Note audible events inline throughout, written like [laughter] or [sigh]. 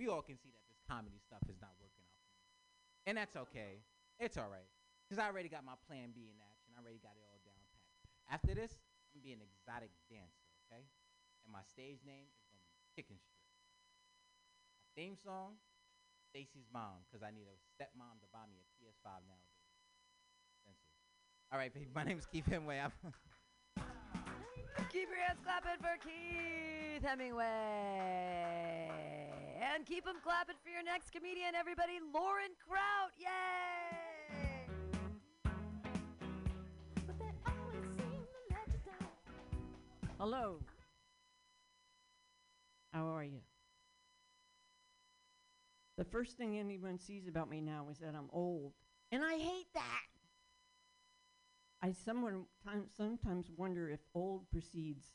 we all can see that this comedy stuff is not working out for me. And that's okay. It's all right. Because I already got my plan B in action. I already got it all down pat. After this, I'm going to be an exotic dancer, okay? And my stage name is going to be Chicken Strip. My theme song, Stacy's Mom, because I need a stepmom to buy me a PS5 nowadays. All right, baby, my name is Keith Hemway. I'm Keep your hands clapping for Keith Hemingway. And keep them clapping for your next comedian, everybody. Lauren Kraut. Yay! Hello. How are you? The first thing anyone sees about me now is that I'm old. And I hate that. I someone time, sometimes wonder if old precedes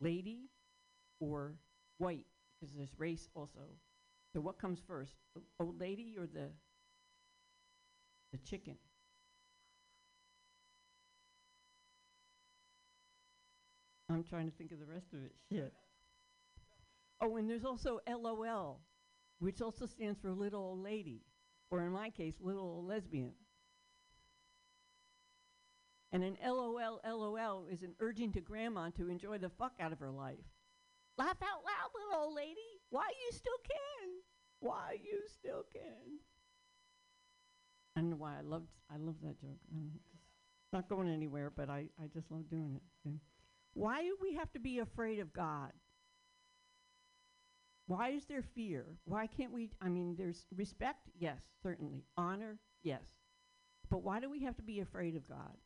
lady or white, because there's race also. So what comes first, the old lady or the the chicken? I'm trying to think of the rest of it. [laughs] Shit. Oh, and there's also LOL, which also stands for little old lady, or in my case, little old lesbian. And an LOL LOL is an urging to grandma to enjoy the fuck out of her life. Laugh out loud, little old lady. Why you still can? Why you still can? I don't know why I loved I love that joke. Not going anywhere, but I, I just love doing it. Why do we have to be afraid of God? Why is there fear? Why can't we? I mean, there's respect, yes, certainly. Honor, yes. But why do we have to be afraid of God?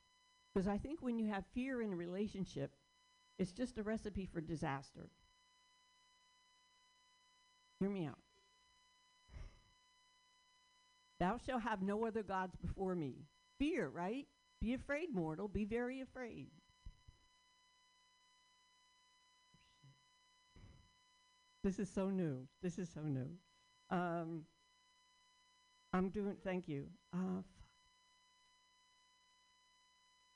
Because I think when you have fear in a relationship, it's just a recipe for disaster. Hear me out. Thou shalt have no other gods before me. Fear, right? Be afraid, mortal. Be very afraid. This is so new. This is so new. Um, I'm doing, thank you. Uh.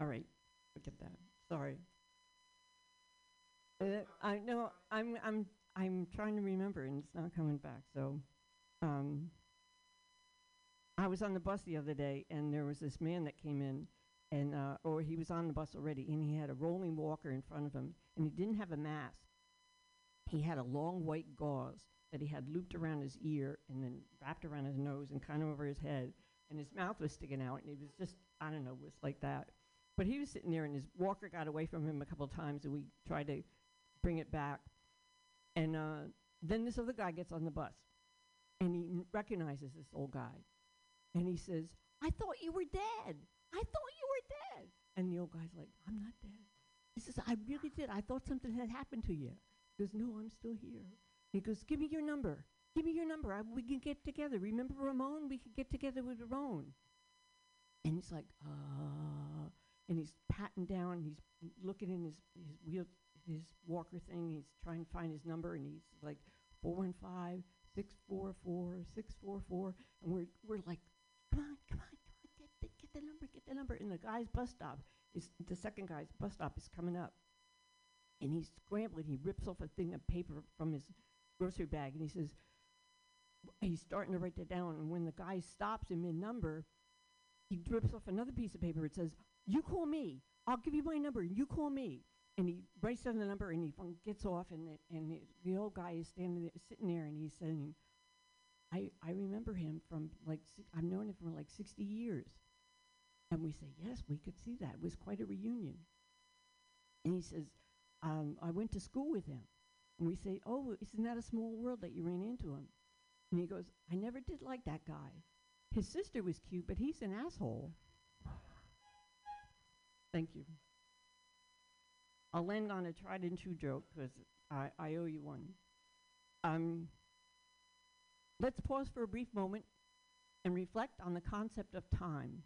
All right, forget that. Sorry. Uh, I know I'm I'm I'm trying to remember and it's not coming back. So, um, I was on the bus the other day and there was this man that came in and uh, or he was on the bus already and he had a rolling walker in front of him and he didn't have a mask. He had a long white gauze that he had looped around his ear and then wrapped around his nose and kind of over his head and his mouth was sticking out and he was just I don't know was like that. But he was sitting there, and his walker got away from him a couple of times, and we tried to bring it back. And uh, then this other guy gets on the bus, and he n- recognizes this old guy, and he says, "I thought you were dead. I thought you were dead." And the old guy's like, "I'm not dead." He says, "I really did. I thought something had happened to you." He goes, "No, I'm still here." He goes, "Give me your number. Give me your number. I, we can get together. Remember Ramon? We could get together with Ramon." And he's like, uh, and he's patting down, he's looking in his, his wheel, his walker thing, he's trying to find his number, and he's like, 415, 644, 644, and we're, we're like, come on, come on, come on, get the, get the number, get the number. And the guy's bus stop is, the second guy's bus stop is coming up. And he's scrambling, he rips off a thing of paper from his grocery bag, and he says, he's starting to write that down, and when the guy stops him in number, he rips off another piece of paper. It says, "You call me. I'll give you my number. You call me." And he writes down the number, and he gets off, and the, and the, the old guy is standing there, sitting there, and he's saying, "I I remember him from like I've known him for like sixty years." And we say, "Yes, we could see that. It was quite a reunion." And he says, um, "I went to school with him." And we say, "Oh, isn't that a small world that you ran into him?" And he goes, "I never did like that guy." His sister was cute, but he's an asshole. Thank you. I'll end on a tried and true joke because I, I owe you one. Um, let's pause for a brief moment and reflect on the concept of time.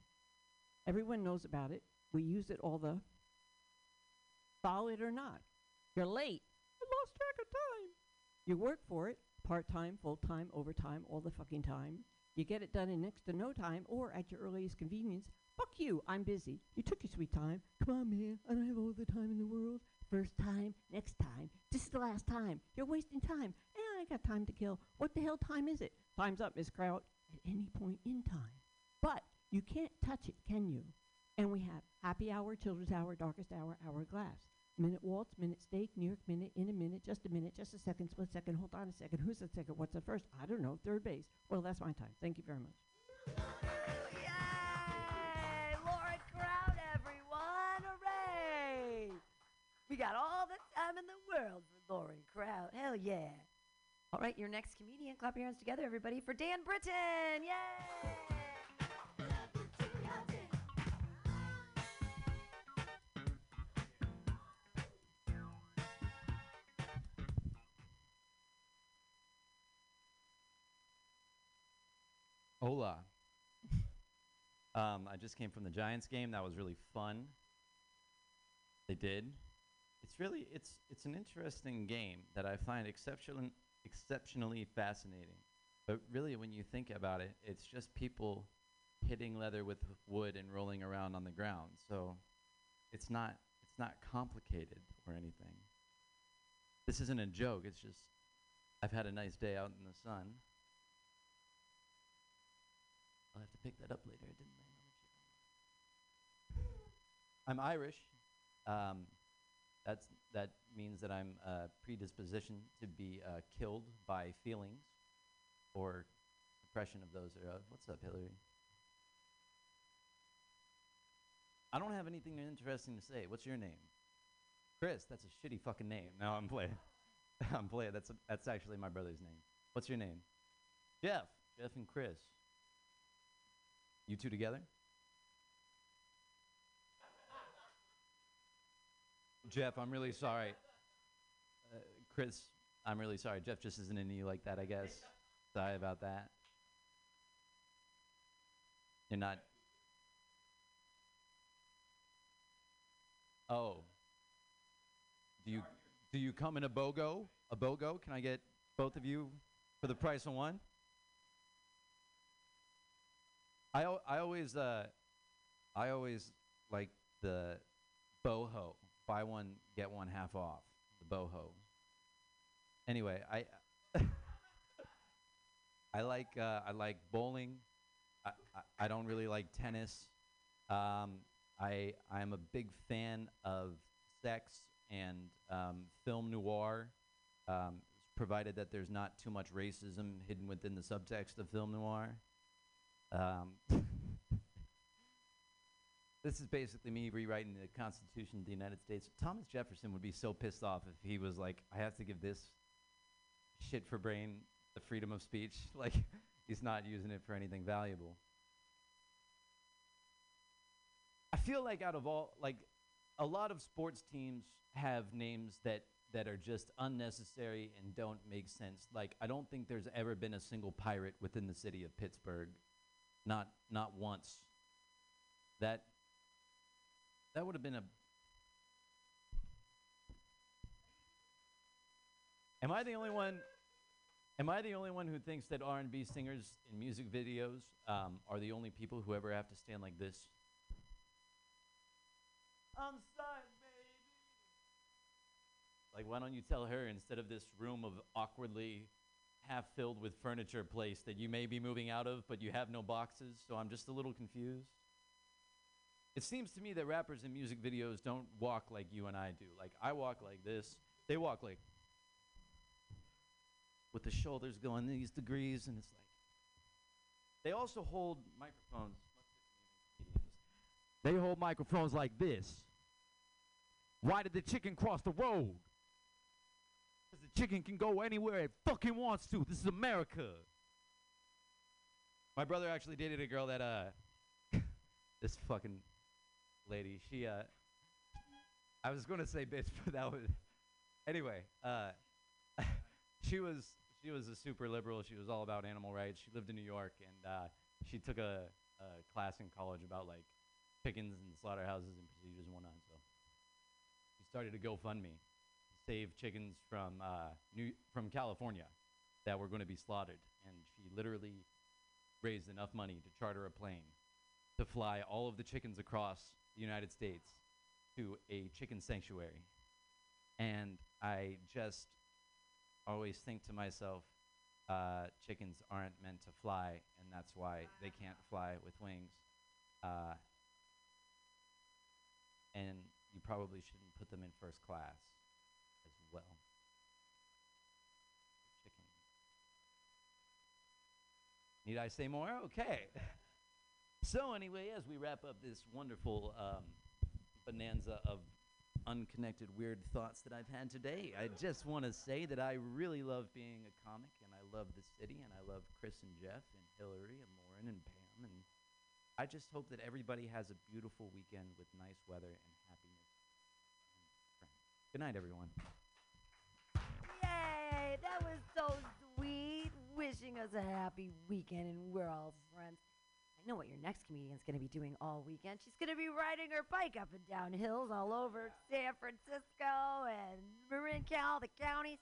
Everyone knows about it. We use it all the follow it or not. You're late. I lost track of time. You work for it, part time, full time, overtime, all the fucking time. You get it done in next to no time or at your earliest convenience. Fuck you, I'm busy. You took your sweet time. Come on, man, I don't have all the time in the world. First time, next time. This is the last time. You're wasting time. And I got time to kill. What the hell time is it? Time's up, Miss Kraut. At any point in time. But you can't touch it, can you? And we have happy hour, children's hour, darkest hour, hourglass. Minute waltz, minute steak, New York minute, in a minute, just a minute, just a second, split second, hold on a second. Who's the second? What's the first? I don't know. Third base. Well, that's my time. Thank you very much. We got all the time in the world for Lauren Kraut. Hell yeah. All right, your next comedian. Clap your hands together, everybody, for Dan Britton. Yay! Hola. um, I just came from the Giants game. That was really fun. They did. It's really it's it's an interesting game that I find exceptional exceptionally fascinating. But really, when you think about it, it's just people hitting leather with wood and rolling around on the ground. So it's not it's not complicated or anything. This isn't a joke. It's just I've had a nice day out in the sun. I'll have to pick that up later. Didn't chip. I'm Irish. Um, that's that means that I'm uh, predispositioned to be uh, killed by feelings or suppression of those. Are, uh, what's up, Hillary? I don't have anything interesting to say. What's your name? Chris. That's a shitty fucking name. No, I'm playing. [laughs] I'm playing. That's a, that's actually my brother's name. What's your name? Jeff. Jeff and Chris. You two together? Jeff, I'm really sorry. Uh, Chris, I'm really sorry. Jeff just isn't into you like that, I guess. Sorry about that. You're not. Oh. Do you do you come in a BOGO? A BOGO? Can I get both of you for the price of one? I I always uh I always like the boho buy one get one half off the boho. Anyway, I [laughs] I like uh, I like bowling. I, I I don't really like tennis. Um, I I am a big fan of sex and um, film noir, um, provided that there's not too much racism hidden within the subtext of film noir. [laughs] This is basically me rewriting the Constitution of the United States. Thomas Jefferson would be so pissed off if he was like, I have to give this shit for brain the freedom of speech. [laughs] Like, he's not using it for anything valuable. I feel like out of all, like, a lot of sports teams have names that that are just unnecessary and don't make sense. Like, I don't think there's ever been a single pirate within the city of Pittsburgh. Not not once. That that would have been a Am I the only one Am I the only one who thinks that R&B singers in music videos um, are the only people who ever have to stand like this? I'm sorry, baby. Like, why don't you tell her instead of this room of awkwardly half filled with furniture place that you may be moving out of, but you have no boxes, so I'm just a little confused? It seems to me that rappers in music videos don't walk like you and I do. Like, I walk like this, they walk like with the shoulders going these degrees, and it's like. They also hold microphones. They hold microphones like this. Why did the chicken cross the road? Because the chicken can go anywhere it fucking wants to. This is America. My brother actually dated a girl that, uh, [laughs] this fucking lady, she, uh, I was going to say bitch, [laughs] but that was, anyway, uh, [laughs] she was, she was a super liberal. She was all about animal rights. She lived in New York, and uh, she took a, a class in college about, like, chickens and slaughterhouses and procedures and whatnot. So she started a GoFundMe to save chickens from uh, New from California that were going to be slaughtered, and she literally raised enough money to charter a plane to fly all of the chickens across the United States to a chicken sanctuary. And I just always think to myself, uh, chickens aren't meant to fly, and that's why they can't fly with wings. Uh, and you probably shouldn't put them in first class as well. Chicken. Need I say more? Okay. [laughs] so anyway, as we wrap up this wonderful um, bonanza of unconnected weird thoughts that I've had today, I just want to say that I really love being a comic, and I love the city, and I love Chris and Jeff and Hillary and Lauren and Pam, and I just hope that everybody has a beautiful weekend with nice weather and happiness. Good night, everyone. Yay! That was so sweet. Wishing us a happy weekend, and we're all friends. Know what your next comedian's going to be doing all weekend. She's going to be riding her bike up and down hills all over San Francisco and Marin Cal, the counties.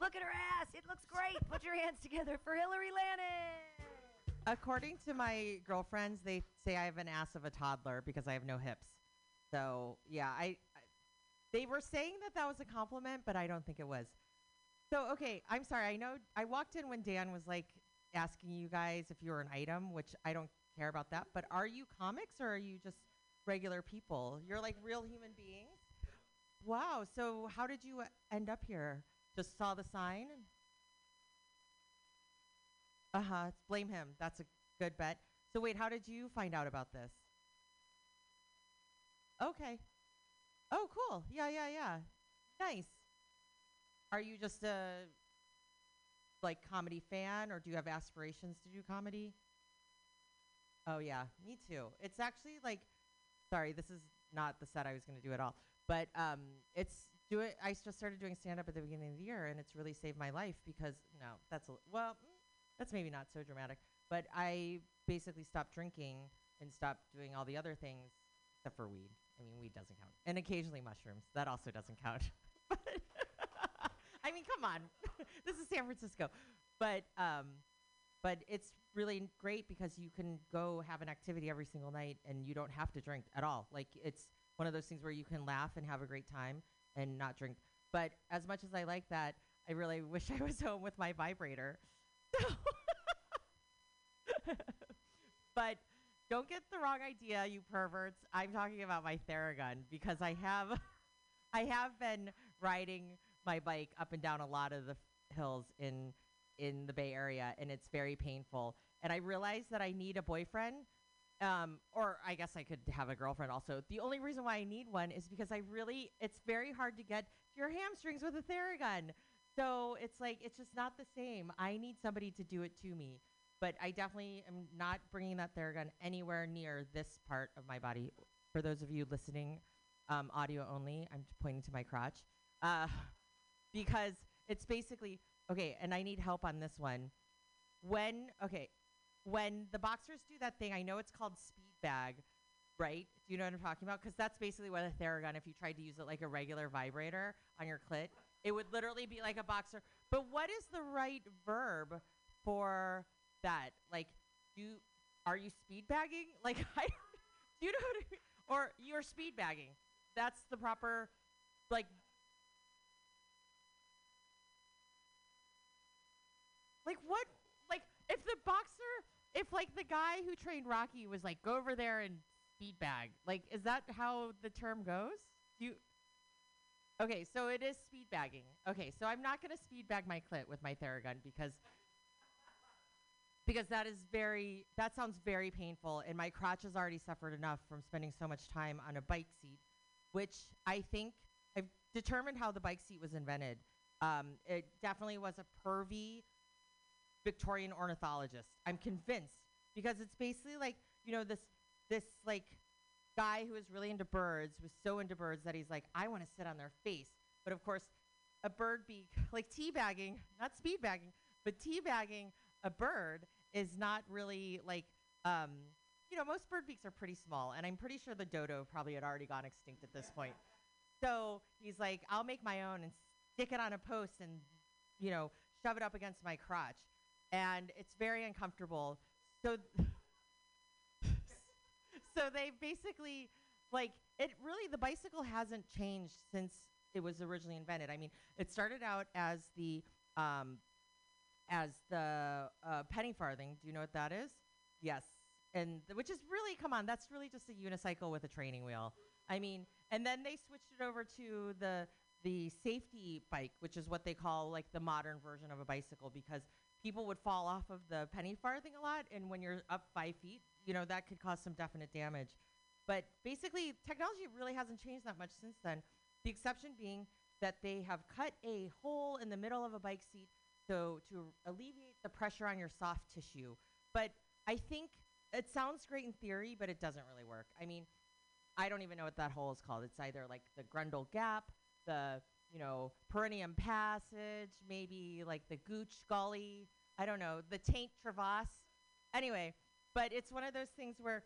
Look at her ass. It looks great. Put your hands together for Hillary Lannon. According to my girlfriends, they say I have an ass of a toddler because I have no hips. So yeah, I, I they were saying that that was a compliment, but I don't think it was. So okay, I'm sorry. I know I walked in when Dan was like asking you guys if you were an item, which I don't care about that. But are you comics or are you just regular people? You're like real human beings. Wow. So how did you end up here? Just saw the sign. Uh huh. Blame him. That's a good bet. So wait, how did you find out about this? Okay. Oh, cool. Yeah, yeah, yeah. Nice. Are you just a like comedy fan, or do you have aspirations to do comedy? Oh yeah, me too. It's actually like, sorry, this is not the set I was going to do at all, but um, it's do it. I just started doing stand up at the beginning of the year, and it's really saved my life because no, that's well, mm, that's maybe not so dramatic, but I basically stopped drinking and stopped doing all the other things except for weed. I mean, weed doesn't count, and occasionally mushrooms. That also doesn't count. [laughs] [laughs] I mean, come on, [laughs] this is San Francisco, but um, but it's really great because you can go have an activity every single night and you don't have to drink at all. Like it's one of those things where you can laugh and have a great time and not drink. But as much as I like that, I really [laughs] wish I was home with my vibrator. [laughs] But don't get the wrong idea, you perverts. I'm talking about my Theragun because I have [laughs] I have been riding my bike up and down a lot of the f- hills in in the Bay Area and it's very painful. And I realized that I need a boyfriend um, or I guess I could have a girlfriend also. The only reason why I need one is because I really, it's very hard to get your hamstrings with a Theragun. So it's like, it's just not the same. I need somebody to do it to me. But I definitely am not bringing that Theragun anywhere near this part of my body. For those of you listening, um, audio only, I'm pointing to my crotch. Uh, [laughs] because it's basically, okay, and I need help on this one. When, okay, when the boxers do that thing, I know it's called speed bag, right? Do you know what I'm talking about? Because that's basically what a Theragun, if you tried to use it like a regular vibrator on your clit, it would literally be like a boxer. But what is the right verb for that? Like, do are you speed bagging? [laughs] Like, I do you know what I mean? Or you're speed bagging? That's the proper, like. Like what? Like if the boxer, if like the guy who trained Rocky was like, go over there and speed bag. Like, is that how the term goes? Do you? Okay, so it is speed bagging. Okay, so I'm not gonna speed bag my clit with my Theragun because because that is very that sounds very painful, and my crotch has already suffered enough from spending so much time on a bike seat, which I think I've determined how the bike seat was invented. Um, it definitely was a pervy Victorian ornithologist. I'm convinced because it's basically like you know this this like guy who is really into birds was so into birds that he's like I want to sit on their face. But of course, a bird beak [laughs] like teabagging, not speed bagging, but teabagging a bird is not really like um, you know most bird beaks are pretty small, and I'm pretty sure the dodo probably had already gone extinct at this point. So he's like, I'll make my own and stick it on a post and you know shove it up against my crotch and it's very uncomfortable. So, [laughs] so they basically like it. Really, the bicycle hasn't changed since it was originally invented. I mean, it started out as the um, as the uh, penny farthing. Do you know what that is? Yes. And th- which is really, come on, that's really just a unicycle with a training wheel. I mean, and then they switched it over to the the safety bike, which is what they call like the modern version of a bicycle, because people would fall off of the penny farthing a lot, and when you're up five feet, you know that could cause some definite damage. But basically, technology really hasn't changed that much since then. The exception being that they have cut a hole in the middle of a bike seat so to alleviate the pressure on your soft tissue. But I think it sounds great in theory, but it doesn't really work. I mean, I don't even know what that hole is called. It's either like the Grundle Gap, the you know Perineum Passage, maybe like the Gooch Gully. I don't know the Taint Crevasse. Anyway, but it's one of those things where,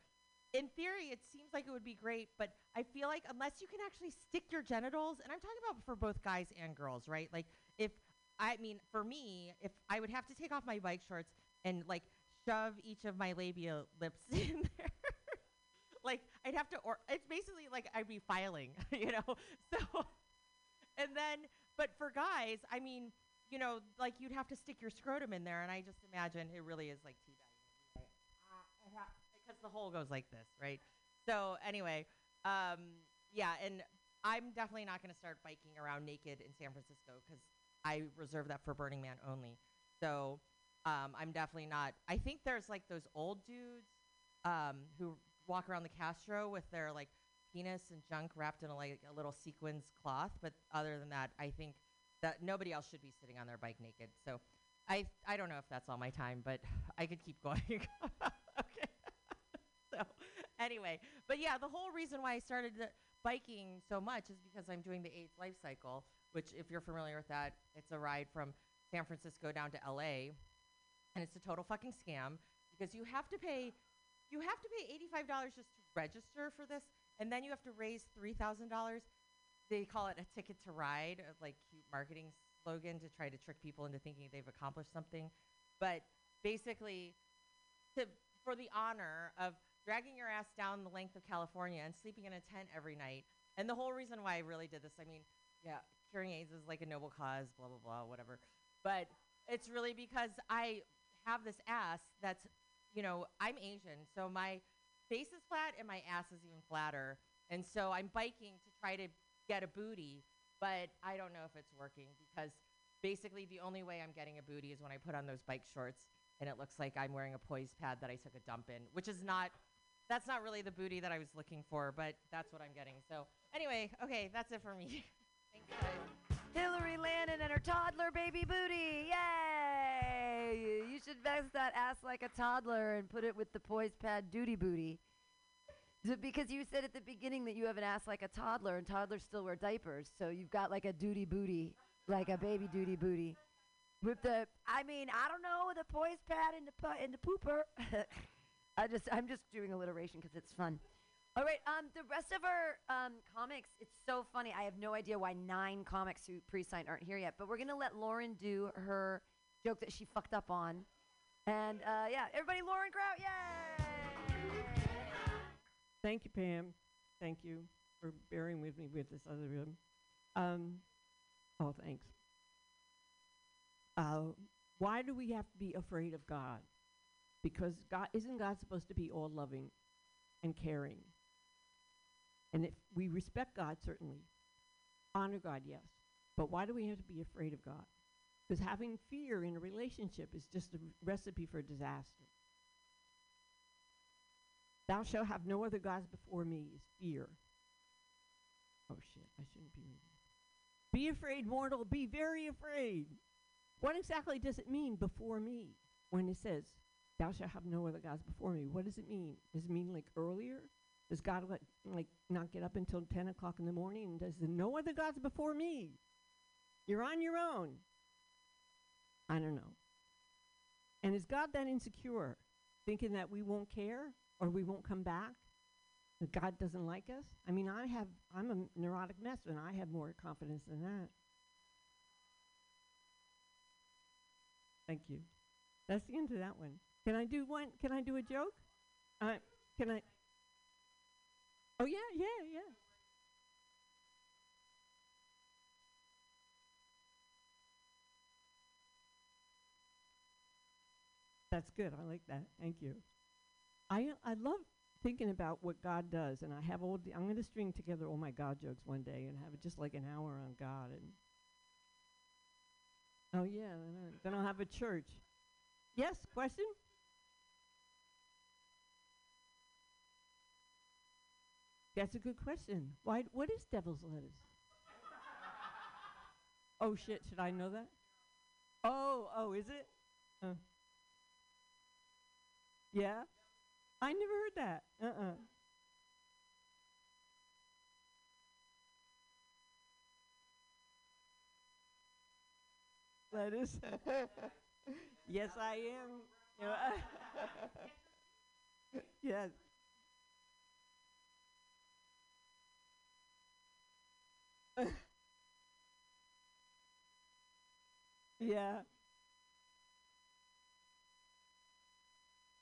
in theory, it seems like it would be great, but I feel like unless you can actually stick your genitals, and I'm talking about for both guys and girls, right? Like if I mean, for me, if I would have to take off my bike shorts and like shove each of my labia lips [laughs] in there. like I'd have to or it's basically like I'd be filing, [laughs] you know. So and then but for guys, I mean, you know, like you'd have to stick your scrotum in there and I just imagine it really is like teabagging. Right? Because the hole goes like this, right? So anyway, um, yeah, and I'm definitely not going to start biking around naked in San Francisco because I reserve that for Burning Man only. So um, I'm definitely not. I think there's like those old dudes um, who walk around the Castro with their like penis and junk wrapped in a, like a little sequins cloth. But other than that, I think that nobody else should be sitting on their bike naked. So I I don't know if that's all my time, but [laughs] I could keep going. [laughs] okay. [laughs] so anyway, but yeah, the whole reason why I started biking so much is because I'm doing the AIDS life cycle, which if you're familiar with that, it's a ride from San Francisco down to LA and it's a total fucking scam because you have to pay you have to pay $85 just to register for this and then you have to raise $3000 they call it a ticket to ride like cute marketing slogan to try to trick people into thinking they've accomplished something. But basically to for the honor of dragging your ass down the length of california and sleeping in a tent every night. And the whole reason why i really did this i mean yeah curing aids is like a noble cause blah blah blah whatever. But it's really because i have this ass that's, you know, I'm Asian, so my face is flat and my ass is even flatter. And so I'm biking to try to get a booty, but I don't know if it's working because basically the only way I'm getting a booty is when I put on those bike shorts and it looks like I'm wearing a poise pad that I took a dump in, which is not that's not really the booty that I was looking for, but that's what I'm getting. So anyway, okay, that's it for me. [laughs] Hillary Landon and her toddler baby booty. Yay! You should vest that ass like a toddler and put it with the poise pad duty booty. Because you said at the beginning that you have an ass like a toddler and toddlers still wear diapers, so you've got like a duty booty, like a baby duty booty. With the, I mean, I don't know, the poise pad in the pu- in the pooper. [laughs] I just, I'm just doing alliteration because it's fun. All right, um, the rest of our um, comics, it's so funny. I have no idea why nine comics who pre-signed aren't here yet, but we're gonna let Lauren do her joke that she fucked up on, and uh, yeah, everybody, Lauren Kraut, yay! Thank you, Pam. Thank you for bearing with me with this other room. Um, oh, thanks. Uh, why do we have to be afraid of God? Because God isn't God supposed to be all loving and caring? And if we respect God, certainly, honor God, yes. But why do we have to be afraid of God? Because having fear in a relationship is just a recipe for disaster. Thou shalt have no other gods before me is fear. Oh shit, I shouldn't be reading. Be afraid, mortal, be very afraid. What exactly does it mean before me when it says, Thou shalt have no other gods before me? What does it mean? Does it mean like earlier? Does God let, like not get up until 10 o'clock in the morning? And does no other gods before me? You're on your own. I don't know. And is God that insecure, thinking that we won't care or we won't come back? That God doesn't like us? I mean, I have, I'm a neurotic mess and I have more confidence than that. Thank you. That's the end of that one. Can I do one? Can I do a joke? Uh, can I? Oh yeah, yeah, yeah. That's good. I like that. Thank you. I I love thinking about what God does, and I have all. I'm going to string together all my God jokes one day and have it just like an hour on God. And oh yeah, then I'll have a church. Yes, question. That's a good question. Why? What is devil's lettuce? oh shit! Should I know that? Oh, oh, is it? Uh. Yeah? I never heard that. Uh-uh. Lettuce. [laughs] yes, I am. [laughs] Yes. [laughs] yeah.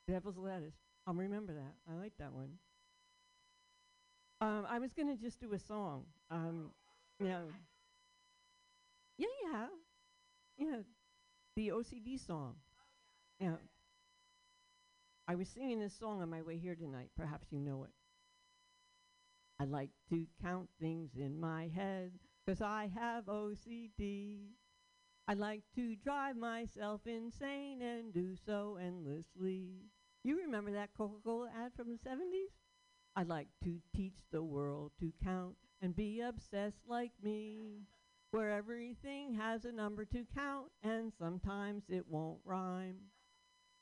Devil's lettuce. I'll remember that. I like that one. Um, I was gonna just do a song. Um, know. Yeah, yeah, yeah. The OCD song. Yeah. I was singing this song on my way here tonight. Perhaps you know it. I like to count things in my head because I have OCD. I like to drive myself insane and do so endlessly. You remember that Coca Cola ad from the 70s? I like to teach the world to count and be obsessed like me, where everything has a number to count and sometimes it won't rhyme.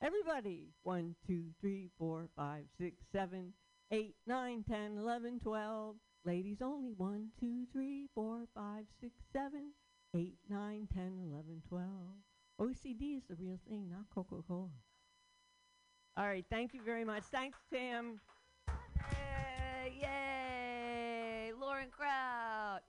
Everybody, one, two, three, four, five, six, seven, eight, nine, ten, eleven, twelve. Ladies only, one, two, three, four, five, six, seven, eight, nine, ten, eleven, twelve. OCD is the real thing, not Coca Cola. All right, thank you very much. Thanks, Tim. Yay! Yay! Lauren Kraut.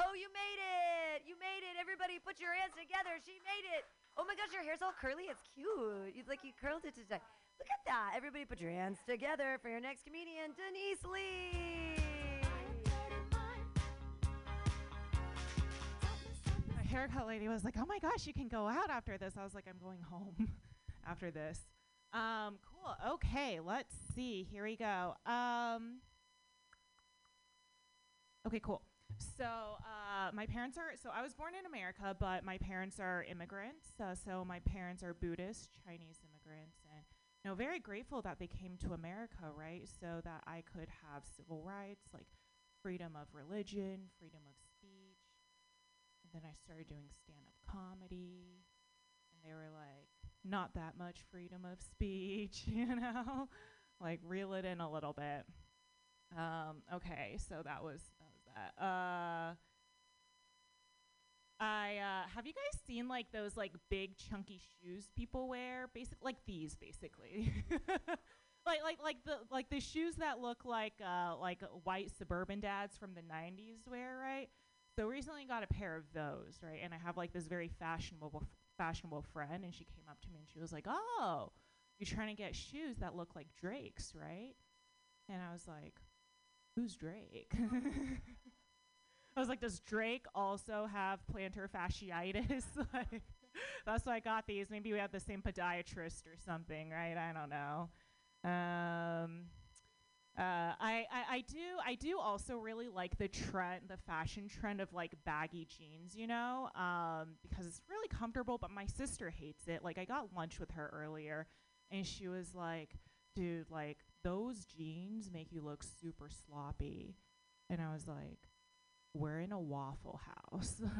Oh, you made it! You made it! Everybody, put your hands together. She made it. Oh my gosh, your hair's all curly. It's cute. It's like you curled it today. Look at that. Everybody, put your hands together for your next comedian, Denise Lee. Haircut lady was like, "Oh my gosh, you can go out after this." I was like, "I'm going home [laughs] after this." Um, cool. Okay, let's see. Here we go. Um, okay, cool. So, uh, my parents are. So, I was born in America, but my parents are immigrants. Uh, so, my parents are Buddhist Chinese immigrants, and you know, very grateful that they came to America, right? So that I could have civil rights, like freedom of religion, freedom of then I started doing stand-up comedy, and they were like, not that much freedom of speech, [laughs] you know, like reel it in a little bit. Um, okay, so that was that was that. Uh, I uh, have you guys seen like those like big chunky shoes people wear? Basic like these, basically. [laughs] like like like the like the shoes that look like uh, like white suburban dads from the '90s wear, right? So recently got a pair of those, right? And I have like this very fashionable fashionable friend, and she came up to me and she was like, "Oh, you're trying to get shoes that look like Drake's, right?" And I was like, "Who's Drake?" [laughs] I was like, "Does Drake also have plantar fasciitis?" [laughs] like, that's why I got these. Maybe we have the same podiatrist or something, right? I don't know. Um, uh, I, I, I do I do also really like the trend, the fashion trend of like baggy jeans, you know, um, because it's really comfortable. But my sister hates it. Like I got lunch with her earlier, and she was like, "Dude, like those jeans make you look super sloppy," and I was like, "We're in a Waffle House." [laughs]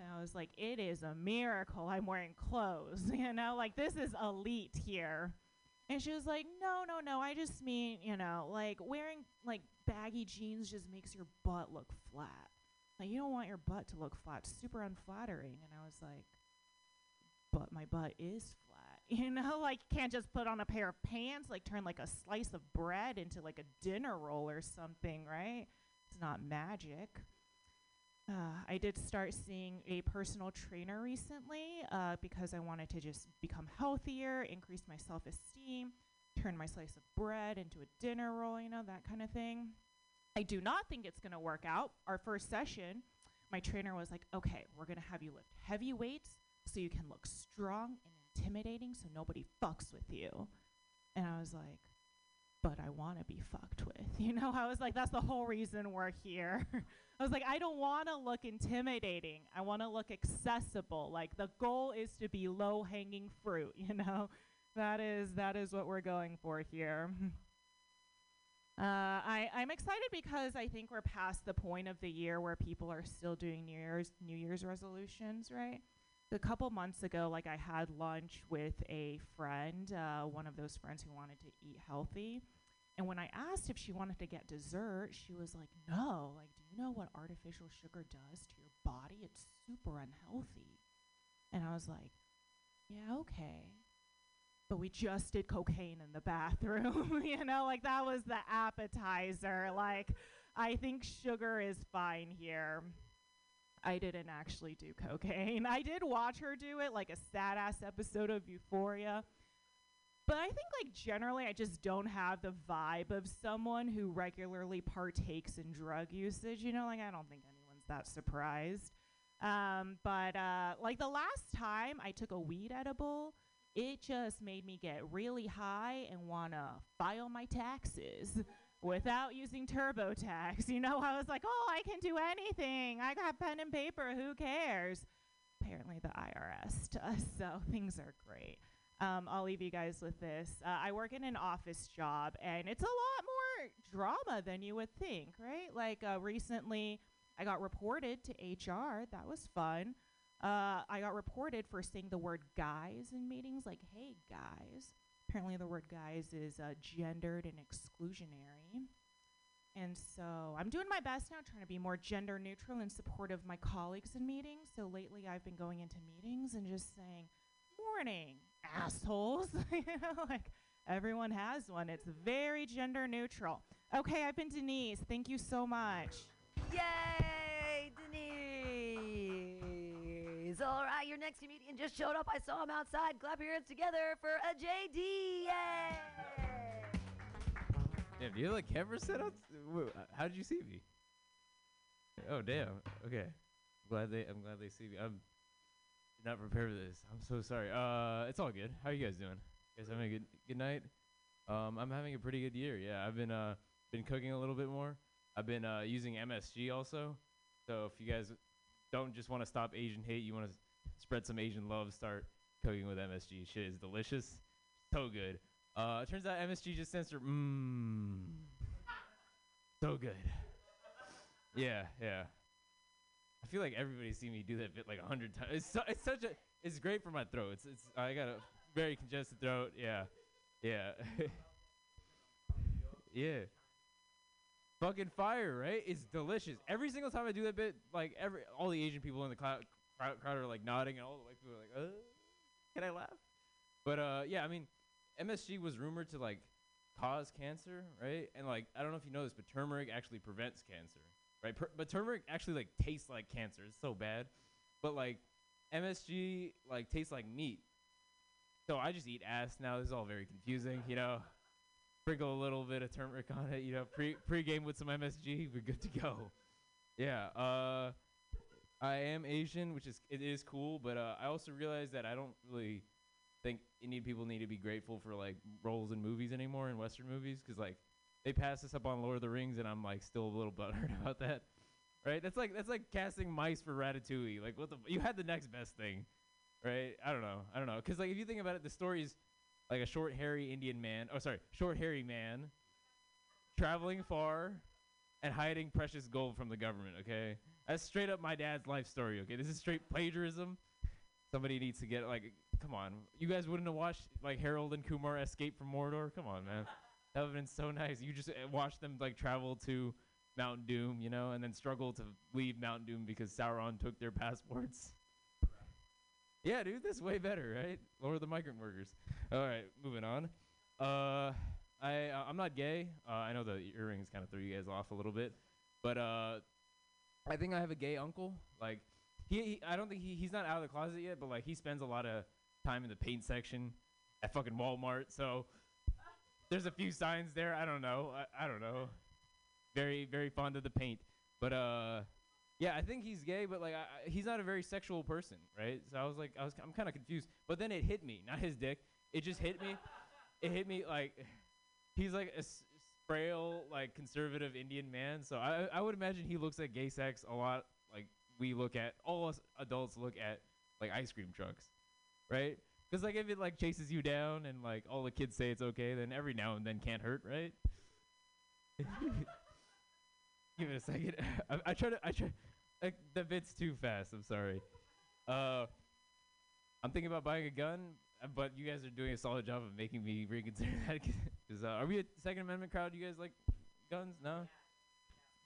And I was like, it is a miracle I'm wearing clothes, [laughs] you know, like this is elite here. And she was like, no, no, no. I just mean, you know, like wearing like baggy jeans just makes your butt look flat. Like you don't want your butt to look flat. Super unflattering. And I was like, but my butt is flat. [laughs] You know, like you can't just put on a pair of pants, like turn like a slice of bread into like a dinner roll or something, right? It's not magic. Uh, I did start seeing a personal trainer recently uh, because I wanted to just become healthier, increase my self esteem, turn my slice of bread into a dinner roll, you know, that kind of thing. I do not think it's going to work out. Our first session, my trainer was like, okay, we're going to have you lift heavy weights so you can look strong and intimidating so nobody fucks with you. And I was like, but I want to be fucked with. [laughs] You know, I was like, that's the whole reason we're here. [laughs] I was like, I don't want to look intimidating. I want to look accessible. Like the goal is to be low hanging fruit, [laughs] you know? That is that is what we're going for here. Uh, I, I'm excited because I think we're past the point of the year where people are still doing New Year's New Year's resolutions, right? A couple months ago, like I had lunch with a friend, uh, one of those friends who wanted to eat healthy. And when I asked if she wanted to get dessert, she was like, No, like, do you know what artificial sugar does to your body? It's super unhealthy. And I was like, Yeah, okay. But we just did cocaine in the bathroom, [laughs] you know, like that was the appetizer. Like, I think sugar is fine here. I didn't actually do cocaine. [laughs] I did watch her do it, like a sad ass episode of Euphoria. But I think, like, generally, I just don't have the vibe of someone who regularly partakes in drug usage. You know, like, I don't think anyone's that surprised. Um, but, uh, like, the last time I took a weed edible, it just made me get really high and want to file my taxes [laughs] without using TurboTax. You know, I was like, oh, I can do anything. I got pen and paper. Who cares? Apparently, the IRS does. [laughs] So things are great. Um, I'll leave you guys with this. Uh, I work in an office job, and it's a lot more drama than you would think, right? Like uh, recently, I got reported to HR. That was fun. Uh, I got reported for saying the word guys in meetings, like, hey, guys. Apparently, the word guys is uh, gendered and exclusionary. And so I'm doing my best now, trying to be more gender neutral and supportive of my colleagues in meetings. So lately, I've been going into meetings and just saying, morning, assholes. [laughs] you know, like everyone has one. It's very gender neutral. Okay, I've been Denise. Thank you so much. Yay, All right, your next comedian just showed up. I saw him outside. Clap your hands together for a JD. Yay! Damn, do you like camera set up? How did you see me? Oh damn. Okay. I'm glad they. I'm glad they see me. I'm not prepared for this. I'm so sorry. Uh, it's all good. How are you guys doing? You guys having a good good night? Um, I'm having a pretty good year. Yeah, I've been uh been cooking a little bit more. I've been uh using MSG also. So if you guys don't just want to stop Asian hate, you want to spread some Asian love, start cooking with MSG. Shit is delicious. So good. Uh, it turns out MSG just for mmm. So good. Yeah, yeah. I feel like everybody's seen me do that bit like a hundred times. It's so, it's such a it's great for my throat. It's it's I got a very congested throat. Yeah, yeah, [laughs] yeah. Fucking fire, right? It's delicious. Every single time I do that bit, like every all the Asian people in the clou- crowd, crowd are like nodding, and all the white people are like, "Uh, can I laugh?" But uh, yeah, I mean, MSG was rumored to like cause cancer, right? And like I don't know if you know this, but turmeric actually prevents cancer, right? Per- but turmeric actually like tastes like cancer. It's so bad. But like MSG like tastes like meat. So I just eat ass now. This is all very confusing, you know. Sprinkle a little bit of turmeric on it, you know. Pre pre-game with some MSG, we're good to go. Yeah. Uh, I am Asian, which is it is cool, but uh, I also realize that I don't really think Indian people need to be grateful for like roles in movies anymore in Western movies because like they passed us up on Lord of the Rings and I'm like still a little [laughs] butthurt about that. Right? That's like that's like casting mice for Ratatouille. Like what the you had the next best thing, right? I don't know. I don't know because like if you think about it, the story's like a short hairy Indian man. Oh, sorry, short hairy man traveling far and hiding precious gold from the government. Okay, that's straight up my dad's life story. Okay, this is straight plagiarism. Somebody needs to get like, come on, you guys wouldn't have watched like Harold and Kumar escape from Mordor? Come on, man, that would have been so nice. You just uh, watch them like travel to Mount Doom, you know, and then struggle to leave Mount Doom because Sauron took their passports. Yeah, dude, that's way better, right? Lower the migrant workers. All right, moving on. Uh, I uh, I'm not gay. Uh, I know the earrings kind of threw you guys off a little bit, but uh, I think I have a gay uncle. Like, he, he I don't think he he's not out of the closet yet, but like he spends a lot of time in the paint section at fucking Walmart. So there's a few signs there. I don't know. I, I don't know. Very very fond of the paint, but uh, Yeah, I think he's gay, but like I, he's not a very sexual person, right? So I was like, I was, I'm kind of confused. But then it hit me, [laughs] not his dick. It just hit me. It hit me like [sighs] he's like a s- frail, like conservative Indian man. So I, I would imagine he looks at gay sex a lot like we look at all us adults look at like ice cream trucks, right? Because like if it like chases you down and like all the kids say it's okay, then every now and then can't hurt, right? [laughs] Give it a second. [laughs] I, I try to. I try. Like, the bit's too fast. I'm sorry. Uh, I'm thinking about buying a gun, uh, but you guys are doing a solid job of making me reconsider [laughs] that. Cause uh, are we a Second Amendment crowd? You guys like guns? No.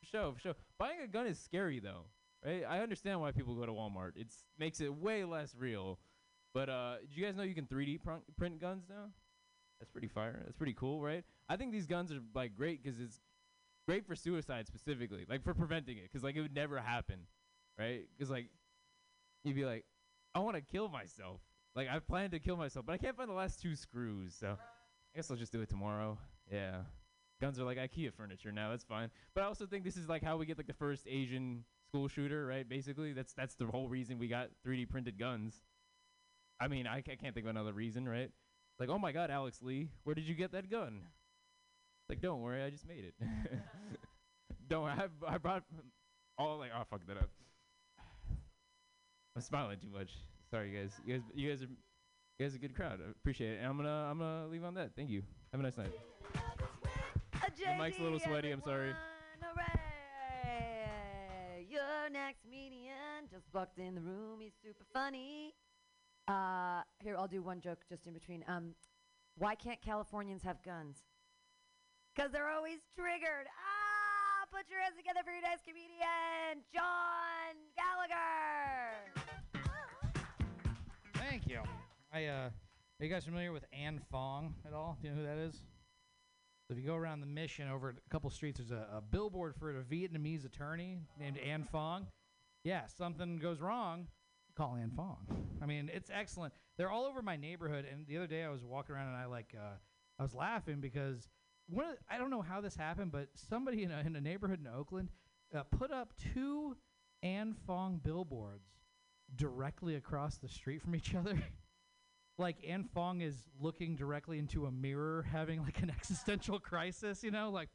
For sure, for sure. Buying a gun is scary though, right? I understand why people go to Walmart. It makes it way less real. But uh, do you guys know you can 3D print, print guns now? That's pretty fire. That's pretty cool, right? I think these guns are like great because it's great for suicide specifically, like for preventing it, because like it would never happen, right? Because like you'd be like, I want to kill myself. Like I plan to kill myself, but I can't find the last two screws, so I guess I'll just do it tomorrow. Yeah, guns are like IKEA furniture now. That's fine. But I also think this is like how we get like the first Asian school shooter, right? Basically, that's that's the whole reason we got 3D printed guns. I mean, I, can't think of another reason, right? Like, oh my God, Alex Lee, where did you get that gun? Like, don't worry, I just made it. [laughs] don't I? I brought all like, oh fuck that up. I'm smiling too much. Sorry, guys. You guys, you guys are, you guys are a good crowd. I appreciate it. And I'm gonna, I'm gonna leave on that. Thank you. Have a nice night. A mic's a little sweaty, I'm sorry. next comedian just walked in the room. He's super funny. Uh, here, I'll do one joke just in between. Um, why can't Californians have guns? Because they're always triggered. Ah! Put your hands together for your next comedian, John Gallagher. Thank you. I uh, are you guys familiar with Ann Fong at all? Do you know who that is? If you go around the mission over a couple streets, there's a, a billboard for a Vietnamese attorney named Ann Fong. Yeah, something goes wrong, call Ann Fong. I mean, it's excellent. They're all over my neighborhood. And the other day I was walking around and I like uh, I was laughing because one of I don't know how this happened, but somebody in a, in a neighborhood in Oakland uh, put up two Ann Fong billboards directly across the street from each other. [laughs] like Ann Fong is looking directly into a mirror, [laughs] having like an existential [laughs] crisis, you know, like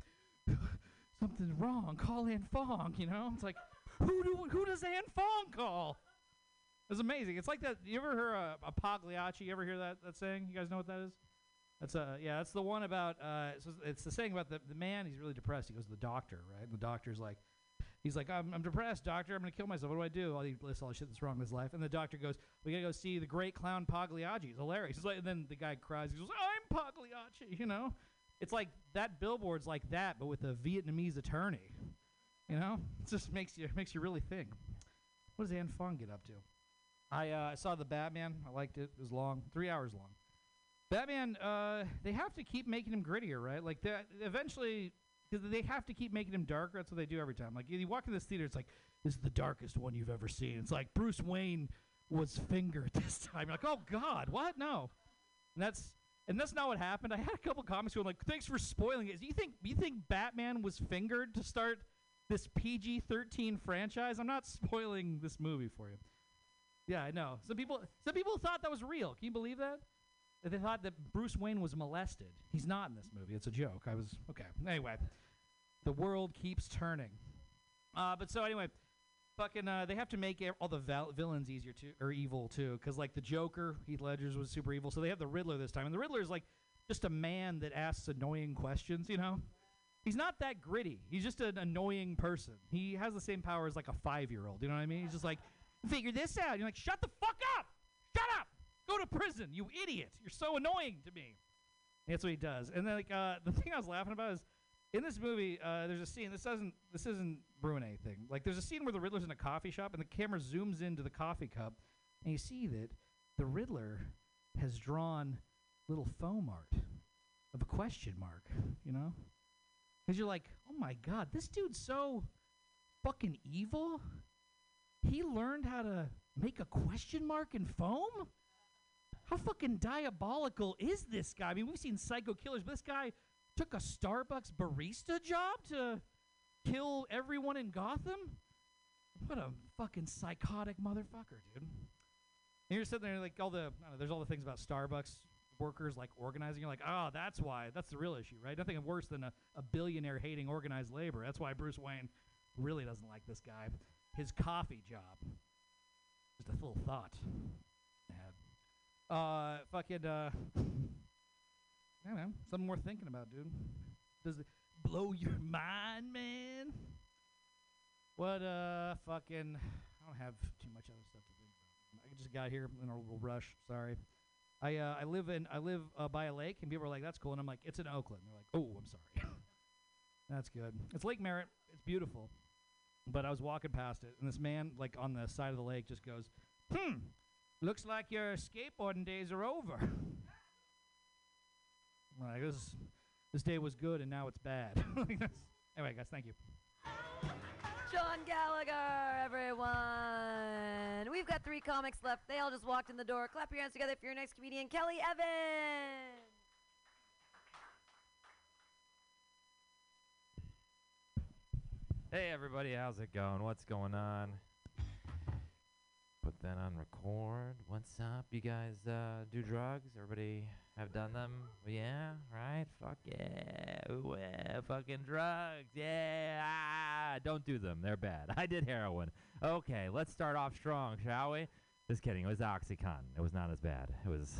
something's wrong. Call Ann Fong, you know. It's like who do who does Ann Fong call? It's amazing. It's like that. You ever hear a, a Pagliacci? You ever hear that that saying? You guys know what that is? That's uh yeah, that's the one about uh so it's the saying about the the man, he's really depressed. He goes to the doctor, right? And the doctor's like he's like, I'm, I'm depressed, doctor. I'm gonna kill myself. What do I do? All he lists all the shit that's wrong in his life. And the doctor goes, We gotta go see the great clown Pagliacci. It's hilarious. He's like, and then the guy cries. He goes, I'm Pagliacci. [laughs] You know, it's like that billboard's like that, but with a Vietnamese attorney. You know, it just makes you makes you really think. What does Ann Fong get up to? I uh, I saw the Batman. I liked it. It was long, three hours long. Batman, uh, they have to keep making him grittier, right? Like that. Eventually, because they have to keep making him darker. That's what they do every time. Like you walk in this theater, it's like this is the darkest one you've ever seen. It's like Bruce Wayne was fingered [laughs] this time. You're like, oh God, what? No, and that's and that's not what happened. I had a couple comments going like, thanks for spoiling it. You think you think Batman was fingered to start this PG-13 franchise? I'm not spoiling this movie for you. Yeah, I know. Some people some people thought that was real. Can you believe that? They thought that Bruce Wayne was molested. He's not in this movie. It's a joke. I was okay. Anyway, the world keeps turning. Uh, but so anyway, fucking, uh, they have to make all the val- villains easier to or evil too, because like the Joker, Heath Ledger's was super evil. So they have the Riddler this time, and the Riddler is like just a man that asks annoying questions. You know, he's not that gritty. He's just an annoying person. He has the same power as like a five year old. You know what I mean? He's just like, figure this out. You're like, shut the fuck up! To prison, you idiot! You're so annoying to me. That's what he does. And then like uh, the [laughs] thing I was laughing about is in this movie, uh, there's a scene. This doesn't this isn't ruin anything. Like there's a scene where the Riddler's in a coffee shop and the camera zooms into the coffee cup, and you see that the Riddler has drawn little foam art of a question mark. You know, because you're like, oh my god, this dude's so fucking evil. He learned how to make a question mark in foam. How fucking diabolical is this guy? I mean, we've seen psycho killers, but this guy took a Starbucks barista job to kill everyone in Gotham. what a fucking psychotic motherfucker, dude. And you're sitting there like all the know, there's all the things about Starbucks workers like organizing. You're like, oh, that's why. That's the real issue, right? Nothing worse than a, a billionaire hating organized labor. That's why Bruce Wayne really doesn't like this guy. His coffee job. Just a little thought. Uh, fucking. Uh, I don't know. Something worth thinking about, dude. Does it blow your [laughs] mind, man? What uh fucking I don't have too much other stuff to think about. I just got here in a little rush. Sorry. I uh, I live in I live uh, by a lake and people are like that's cool and I'm like it's in Oakland. They're like oh I'm sorry. [laughs] that's good. It's Lake Merritt. It's beautiful. But I was walking past it and this man like on the side of the lake just goes, "Hmm, looks like your skateboarding days are over." [laughs] Like this this day was good and now it's bad. [laughs] Anyway, guys, thank you. Sean Gallagher, everyone. We've got three comics left. They all just walked in the door. Clap your hands together for your next comedian, Kelly Evans. Hey everybody, how's it going? What's going on? Put that on record. What's up? You guys uh, do drugs? Everybody have done them? Yeah, right? Fuck yeah. Ooh, yeah. Fucking drugs. Yeah. Ah, don't do them. They're bad. [laughs] I did heroin. Okay, let's start off strong, shall we? Just kidding. It was Oxycontin. It was not as bad. It was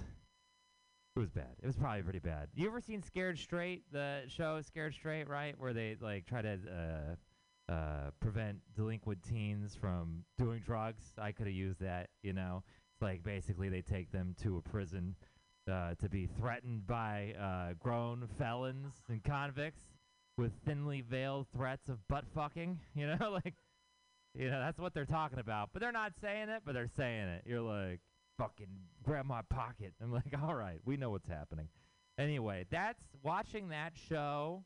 it was bad. It was probably pretty bad. You ever seen Scared Straight, the show Scared Straight, right? Where they like try to uh, uh, prevent delinquent teens from doing drugs. I could have used that, you know. It's like basically they take them to a prison uh, to be threatened by uh, grown felons and convicts with thinly veiled threats of butt fucking, [laughs] you know, [laughs] like you know, that's what they're talking about. But they're not saying it, but they're saying it. You're like, fucking grab my pocket. I'm like, [laughs] all right, we know what's happening. Anyway, that's watching that show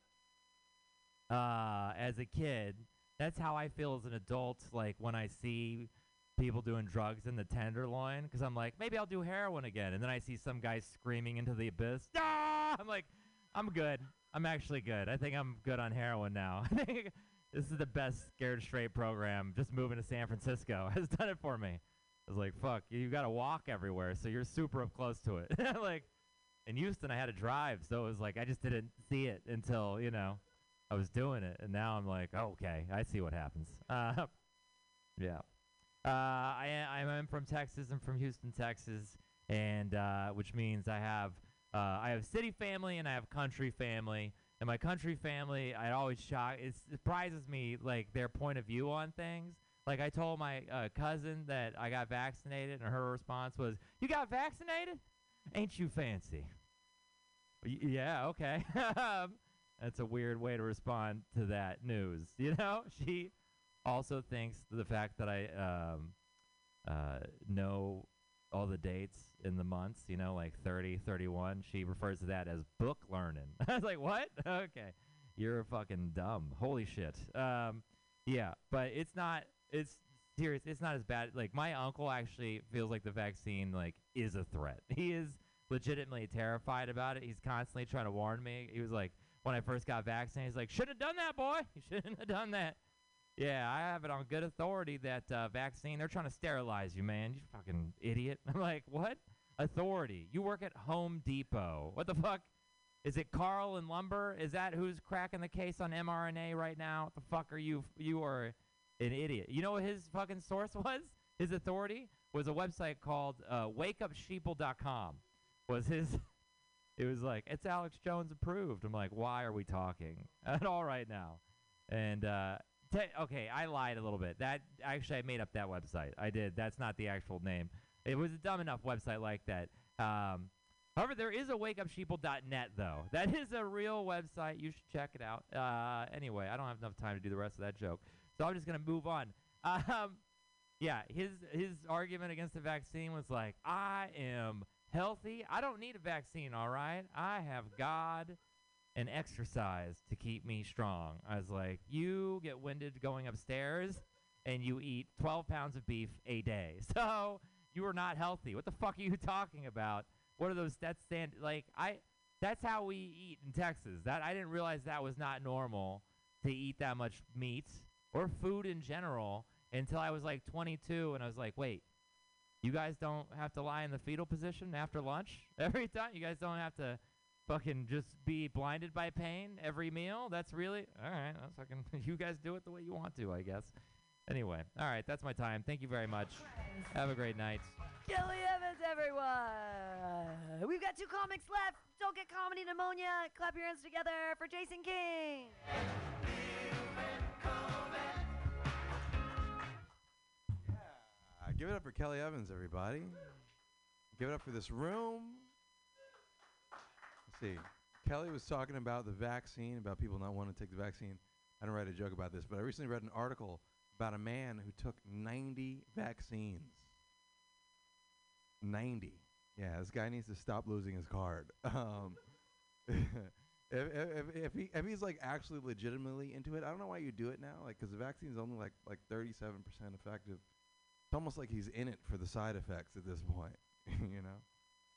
uh, as a kid. That's how I feel as an adult. Like when I see people doing drugs in the tenderloin, because I'm like, maybe I'll do heroin again, and then I see some guy screaming into the abyss. [laughs] Ah! I'm like, I'm good. I'm actually good. I think I'm good on heroin now. [laughs] I think this is the best Scared Straight program. Just moving to San Francisco [laughs] has done it for me. I was like, fuck, you got to walk everywhere, so you're super up close to it. like in Houston, I had to drive, so it was like I just didn't see it until you know I was doing it, and now I'm like, oh, okay, I see what happens. [laughs] Uh, yeah. Uh, I I am from Texas. I'm from Houston, Texas, and uh, which means I have uh, I have city family and I have country family. And my country family, I always shock. It surprises me like their point of view on things. Like I told my uh, cousin that I got vaccinated, and her response was, "You got vaccinated? Ain't you fancy?" Y- yeah, okay. [laughs] Um, That's a weird way to respond to that news. [laughs] You know, she also thinks the fact that I um, uh, know all the dates in the months, you know, like 30, 31, she refers to that as book learning. [laughs] I was like, what? [laughs] Okay. You're fucking dumb. Holy shit. Um, yeah, but it's not, it's serious. It's not as bad. Like, my uncle actually feels like the vaccine, like, is a threat. He is legitimately terrified about it. He's constantly trying to warn me. He was like, when I first got vaccinated, he's like, shouldn't have done that, boy. [laughs] You shouldn't have done that. Yeah, I have it on good authority that uh, vaccine, they're trying to sterilize you, man. You fucking idiot. [laughs] I'm like, what? Authority. You work at Home Depot. What the fuck? Is it Carl and Lumber? Is that who's cracking the case on mRNA right now? What the fuck are you? You are an idiot. You know what his fucking source [laughs] was? His authority was a website called uh, WakeUpSheeple.com. Was his? It was like it's Alex Jones approved. I'm like, why are we talking [laughs] at all right now? And uh, te- okay, I lied a little bit. That actually, I made up that website. I did. That's not the actual name. It was a dumb enough website like that. Um, however, there is a wakeupsheeple.net though. [laughs] That is a real website. You should check it out. Uh, anyway, I don't have enough time to do the rest of that joke, so I'm just gonna move on. [laughs] Um, yeah, his his argument against the vaccine was like, I am healthy. I don't need a vaccine. All right, I have God and exercise to keep me strong. I was like, you get winded going upstairs and you eat 12 pounds of beef a day. [laughs] So you are not healthy. What the fuck are you [laughs] talking about? What are those that's stand like I that's how we eat in Texas. That I didn't realize that was not normal to eat that much meat or food in general until I was like 22, and I was like, wait, you guys don't have to lie in the fetal position after lunch [laughs] every time. You guys don't have to fucking just be blinded by pain every meal. That's really all right. That's fucking. [laughs] You guys do it the way you want to, I guess. Anyway, all right, that's my time. Thank you very much. Have a great night. Kelly Evans, everyone. We've got two comics left. Don't get comedy pneumonia. Clap your hands together for Jason King. Give it up for Kelly Evans, everybody. Give it up for this room. Let's see. Kelly was talking about the vaccine, about people not wanting to take the vaccine. I don't write a joke about this, but I recently read an article about a man who took 90 vaccines. 90. Yeah, this guy needs to stop losing his card. [laughs] Um, [laughs] if, if, if, he, if he's like actually legitimately into it, I don't know why you do it now. Like, because the vaccine's only like like 37% effective. It's almost like he's in it for the side effects at this point. [laughs] you know,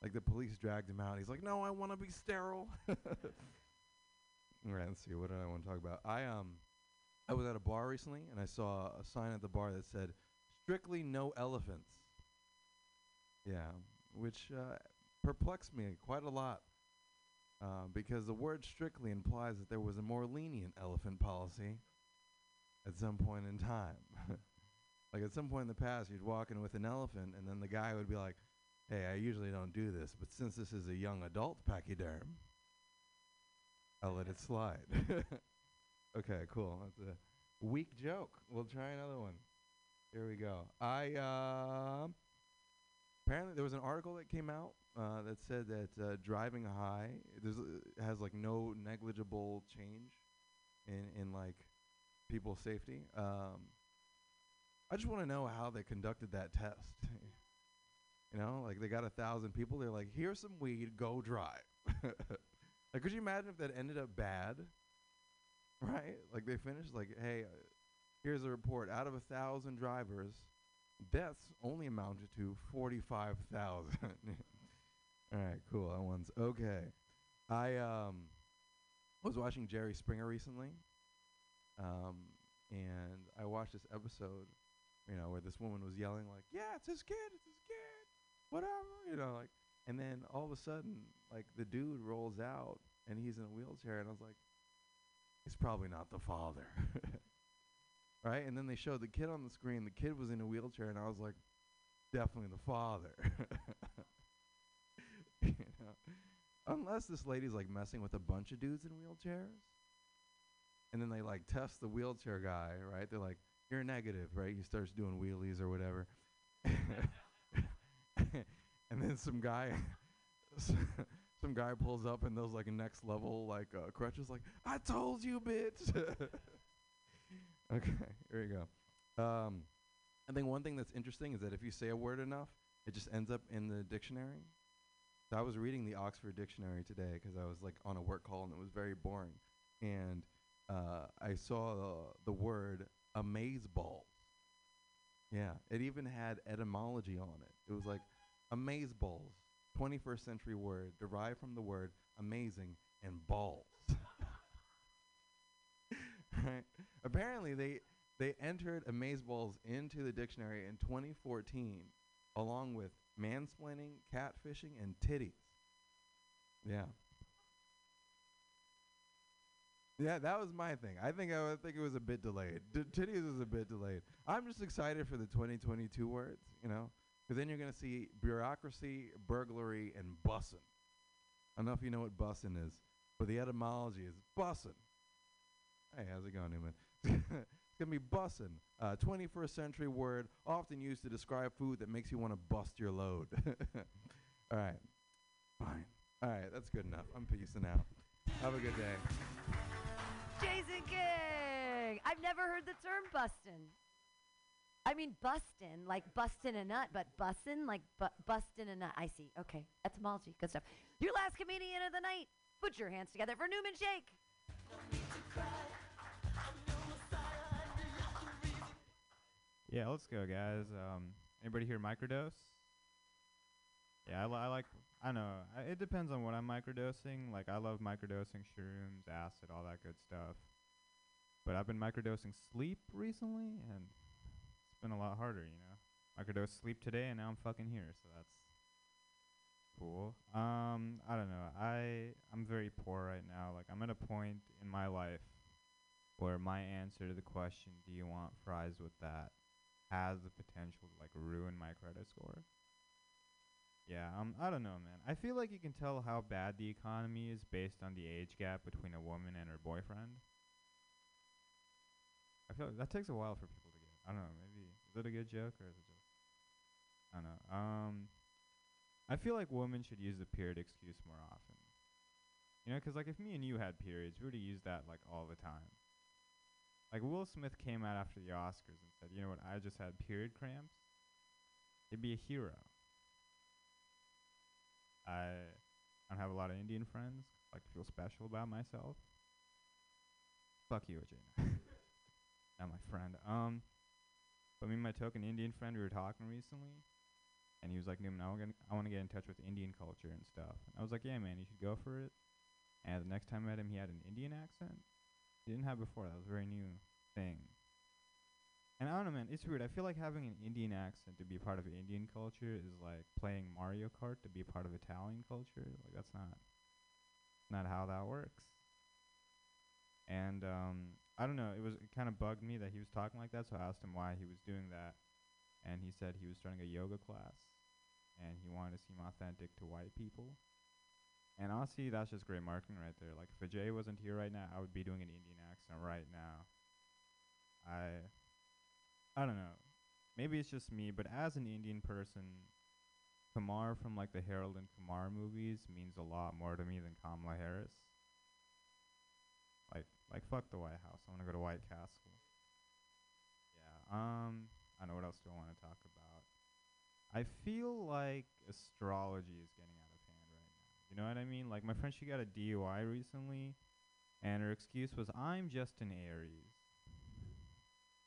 like the police dragged him out. He's like, "No, I want to be sterile." [laughs] All right, let's see. What did I want to talk about? I um, I was at a bar recently and I saw a sign at the bar that said, "Strictly no elephants." Yeah, which uh, perplexed me quite a lot. Uh, because the word strictly implies that there was a more lenient elephant policy at some point in time. [laughs] like at some point in the past, you'd walk in with an elephant, and then the guy would be like, "Hey, I usually don't do this, but since this is a young adult pachyderm, I'll let it slide." [laughs] okay, cool. That's a weak joke. We'll try another one. Here we go. I uh, apparently there was an article that came out uh, that said that uh, driving high there's uh, has like no negligible change in in like people's safety. Um, I just want to know how they conducted that test. [laughs] you know, like they got a thousand people. They're like, "Here's some weed. Go drive." [laughs] like, could you imagine if that ended up bad? Right? Like they finished like, "Hey, uh, here's a report. Out of a thousand drivers, deaths only amounted to forty-five thousand. [laughs] All right, cool. That one's okay. I um was watching Jerry Springer recently, um, and I watched this episode, you know, where this woman was yelling like, "Yeah, it's his kid, it's his kid, whatever," you know, like, and then all of a sudden, like the dude rolls out and he's in a wheelchair, and I was like, he's probably not the father, [laughs] right? And then they showed the kid on the screen. The kid was in a wheelchair, and I was like, definitely the father. [laughs] you know? Unless this lady's like messing with a bunch of dudes in wheelchairs. And then they like test the wheelchair guy, right? They're like, you're negative, right? He starts doing wheelies or whatever. [laughs] and then some guy [laughs] some guy pulls up in those like next level like uh, crutches like, I told you, bitch. [laughs] okay, here we go. Um, I think one thing that's interesting is that if you say a word enough, it just ends up in the dictionary. So I was reading the Oxford Dictionary today because I was like on a work call and it was very boring, and uh, I saw the word amaze balls. Yeah, it even had etymology on it. It was like amaze balls, 21st century word derived from the word amazing and balls. [laughs] right? Apparently, they they entered amazeballs into the dictionary in 2014, along with mansplaining, catfishing, and titties. Yeah. Yeah, that was my thing. I think I would think it was a bit delayed. D- titties was a bit delayed. I'm just excited for the 2022 words, you know, because then you're gonna see bureaucracy, burglary, and bussin'. I don't know if you know what bussin' is, but the etymology is bussin'. Hey, how's it going, Newman? [laughs] it's gonna be bussin', uh, 21st century word often used to describe food that makes you want to bust your load. [laughs] All right, fine. All right, that's good enough. I'm peacing out. Have a good day. Jason King. I've never heard the term bustin'. I mean bustin', like bustin' a nut, but bussin', like bu- bustin' a nut. I see. Okay, etymology, good stuff. Your last comedian of the night. Put your hands together for Newman Shake. Yeah, let's go, guys. Um, anybody here microdose? Yeah, I, li- I like. I know I, it depends on what I'm microdosing. Like I love microdosing shrooms, acid, all that good stuff. But I've been microdosing sleep recently, and it's been a lot harder, you know. Microdose sleep today, and now I'm fucking here, so that's cool. Um, I don't know. I I'm very poor right now. Like I'm at a point in my life where my answer to the question, "Do you want fries with that?" has the potential to like ruin my credit score. Yeah, um, I don't know, man. I feel like you can tell how bad the economy is based on the age gap between a woman and her boyfriend. I feel like that takes a while for people to get. I don't know. Maybe is it a good joke or is it just? I don't know. Um, I feel like women should use the period excuse more often. You know, because like if me and you had periods, we would use that like all the time. Like Will Smith came out after the Oscars and said, "You know what? I just had period cramps." He'd be a hero. I don't have a lot of Indian friends. Like to feel special about myself. Fuck you, Ajay. [laughs] Not my friend. Um, but me and my token Indian friend, we were talking recently, and he was like, "Newman, I want I want to get in touch with Indian culture and stuff." And I was like, "Yeah, man, you should go for it." And the next time I met him, he had an Indian accent. He didn't have before. That was a very new thing. And I don't know, man. It's weird. I feel like having an Indian accent to be part of Indian culture is like playing Mario Kart to be part of Italian culture. Like that's not not how that works. And um, I don't know. It was kind of bugged me that he was talking like that. So I asked him why he was doing that, and he said he was starting a yoga class, and he wanted to seem authentic to white people. And honestly, that's just great marketing right there. Like if Ajay wasn't here right now, I would be doing an Indian accent right now. I I don't know. Maybe it's just me, but as an Indian person, Kumar from like the Harold and Kumar movies means a lot more to me than Kamala Harris. Like fuck the White House. I want to go to White Castle. Yeah. Um I know what else do I want to talk about. I feel like astrology is getting out of hand right now. You know what I mean? Like my friend she got a DUI recently and her excuse was I'm just an Aries.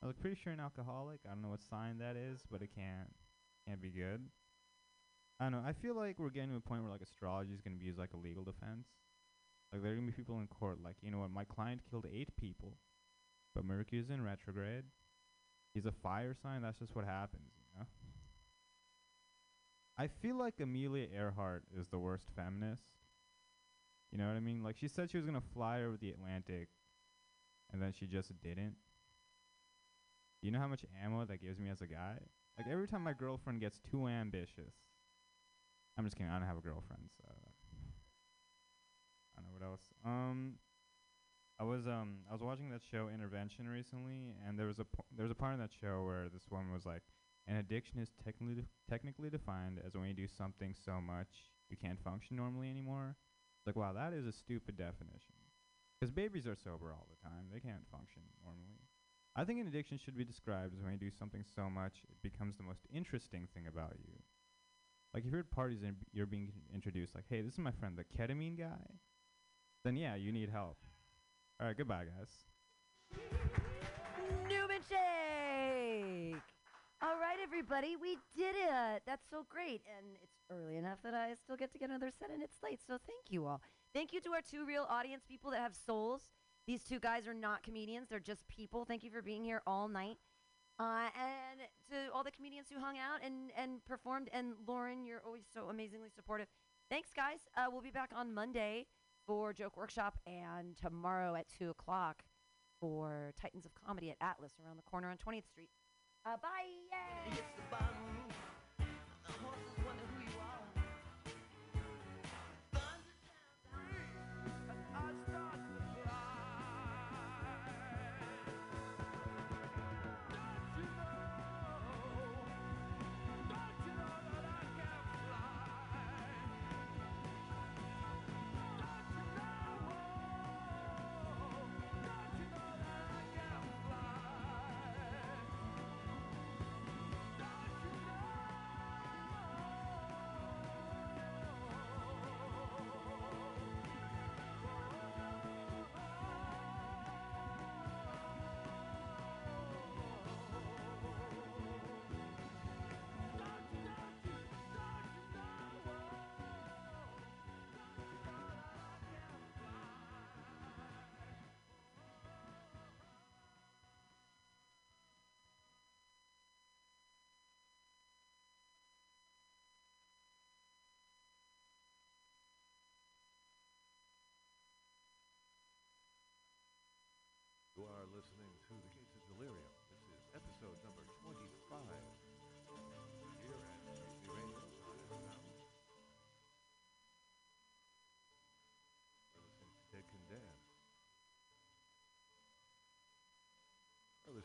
I was pretty sure an alcoholic. I don't know what sign that is, but it can't can't be good. I don't know. I feel like we're getting to a point where like astrology is gonna be used like a legal defense. Like there are gonna be people in court like, you know what, my client killed eight people, but Mercury's in retrograde. He's a fire sign. That's just what happens, you know. I feel like Amelia Earhart is the worst feminist. You know what I mean? Like she said she was gonna fly over the Atlantic, and then she just didn't. You know how much ammo that gives me as a guy? Like every time my girlfriend gets too ambitious. I'm just kidding. I don't have a girlfriend, so I don't know what else. Um, I was um I was watching that show Intervention recently, and there was a po- there was a part in that show where this woman was like, an addiction is technically def- technically defined as when you do something so much you can't function normally anymore. Like wow, that is a stupid definition. Because babies are sober all the time; they can't function normally. I think an addiction should be described as when you do something so much it becomes the most interesting thing about you. Like if you're at parties and you're being introduced, like, "Hey, this is my friend, the ketamine guy," then yeah, you need help. All right, goodbye, guys. Newman Shake. All right, everybody, we did it. That's so great, and it's early enough that I still get to get another set, and it's late. So thank you all. Thank you to our two real audience people that have souls. These two guys are not comedians; they're just people. Thank you for being here all night. Uh, and to all the comedians who hung out and, and performed, and Lauren, you're always so amazingly supportive. Thanks, guys. Uh, we'll be back on Monday for Joke Workshop, and tomorrow at 2 o'clock for Titans of Comedy at Atlas around the corner on 20th Street. Uh, bye!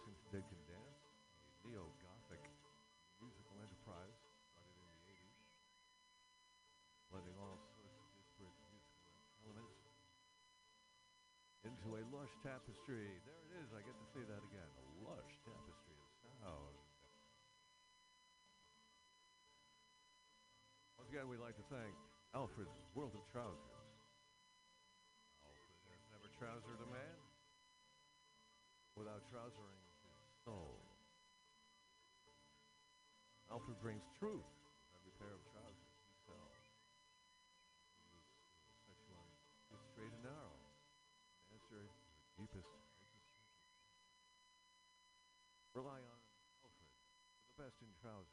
To Dead Can Dance, a neo-gothic musical enterprise started in the 80s, blending all sorts of disparate musical elements into a lush tapestry. There it is. I get to say that again. A lush tapestry of sound. Once again, we'd like to thank Alfred's World of Trousers. Alfred has never trousered a man without trousering soul. Alfred brings truth every pair of trousers he sells. He was is straight and narrow. Answer the deepest Rely on Alfred for the best in trousers.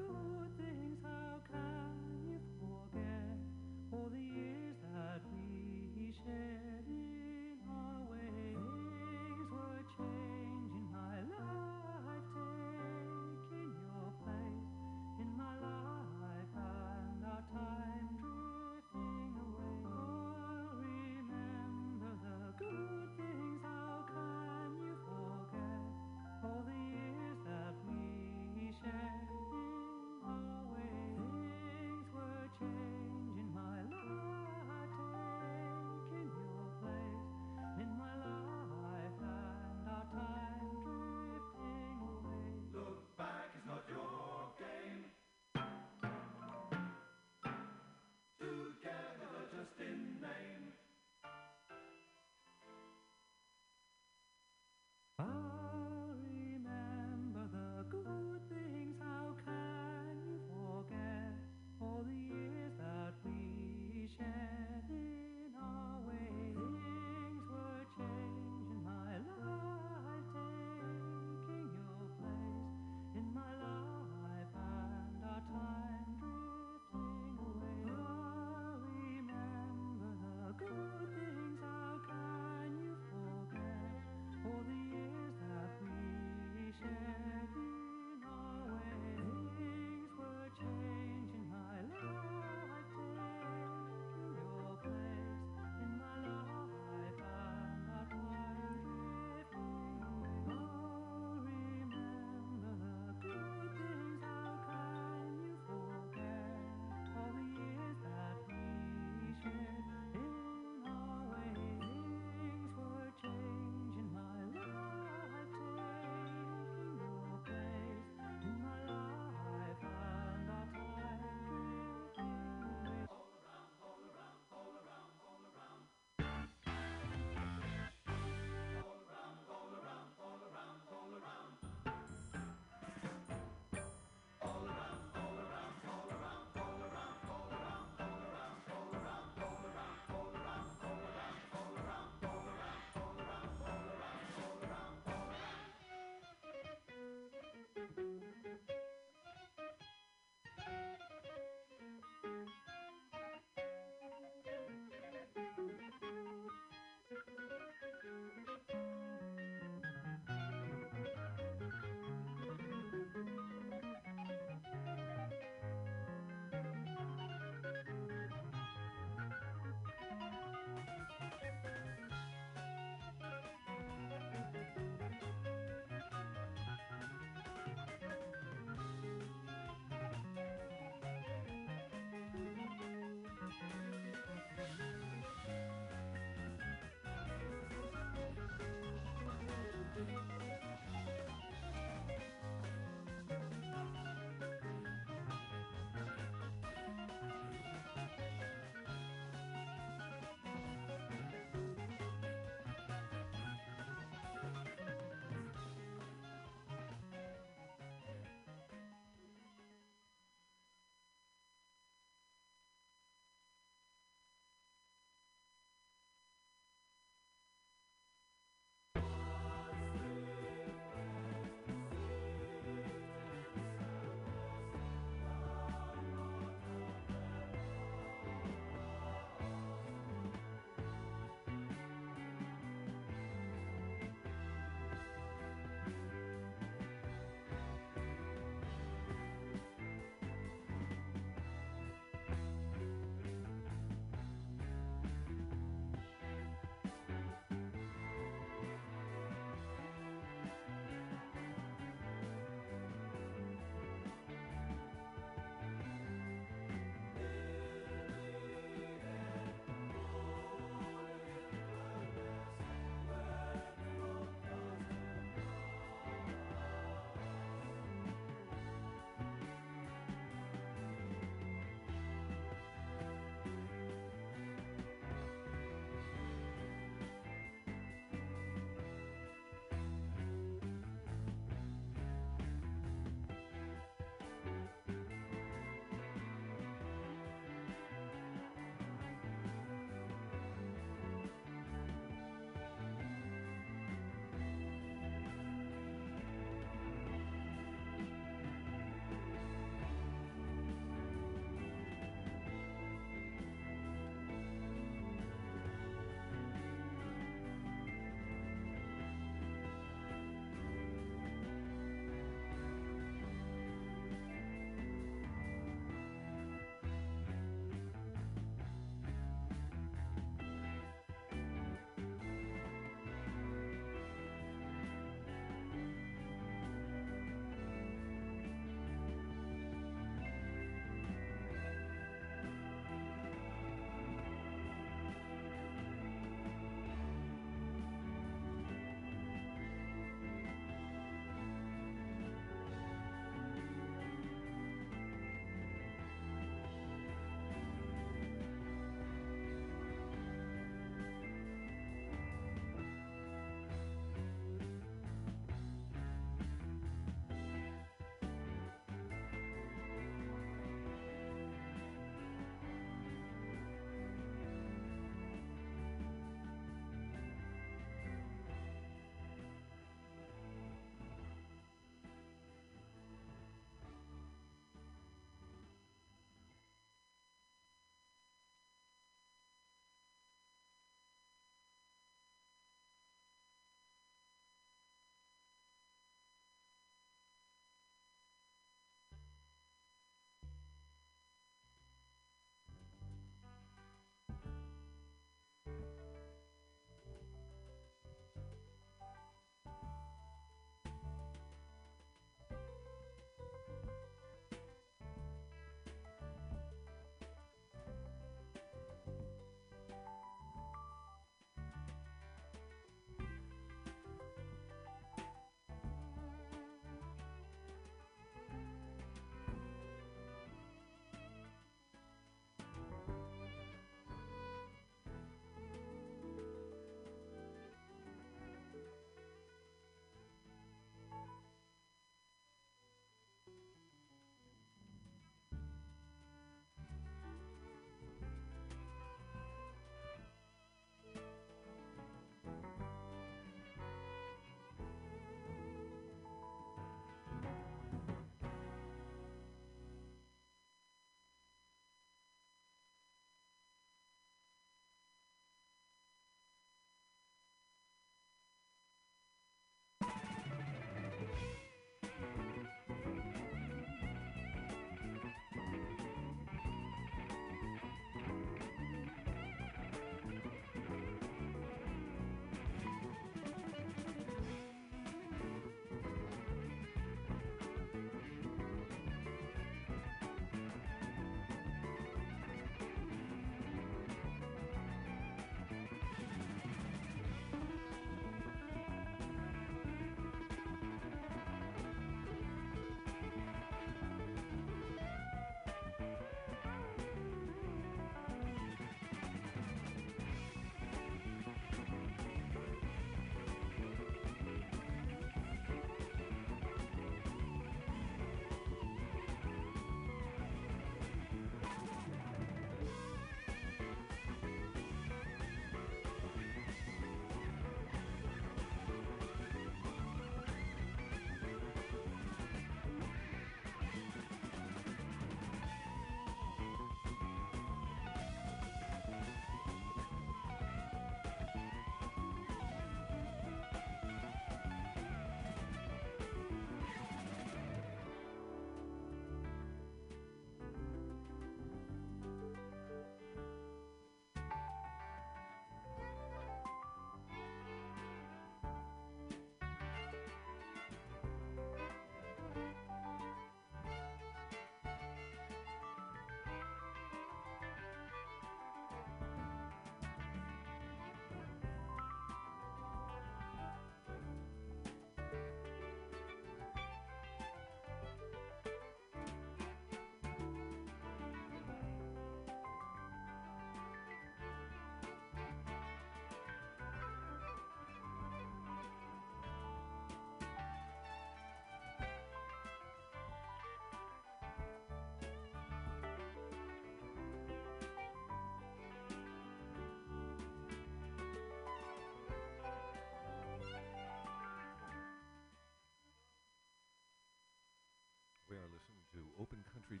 Choi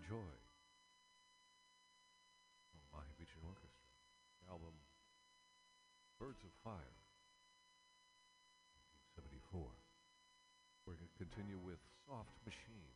from Mahavishnu Orchestra. The album Birds of Fire, 1974. We're going to continue with Soft Machine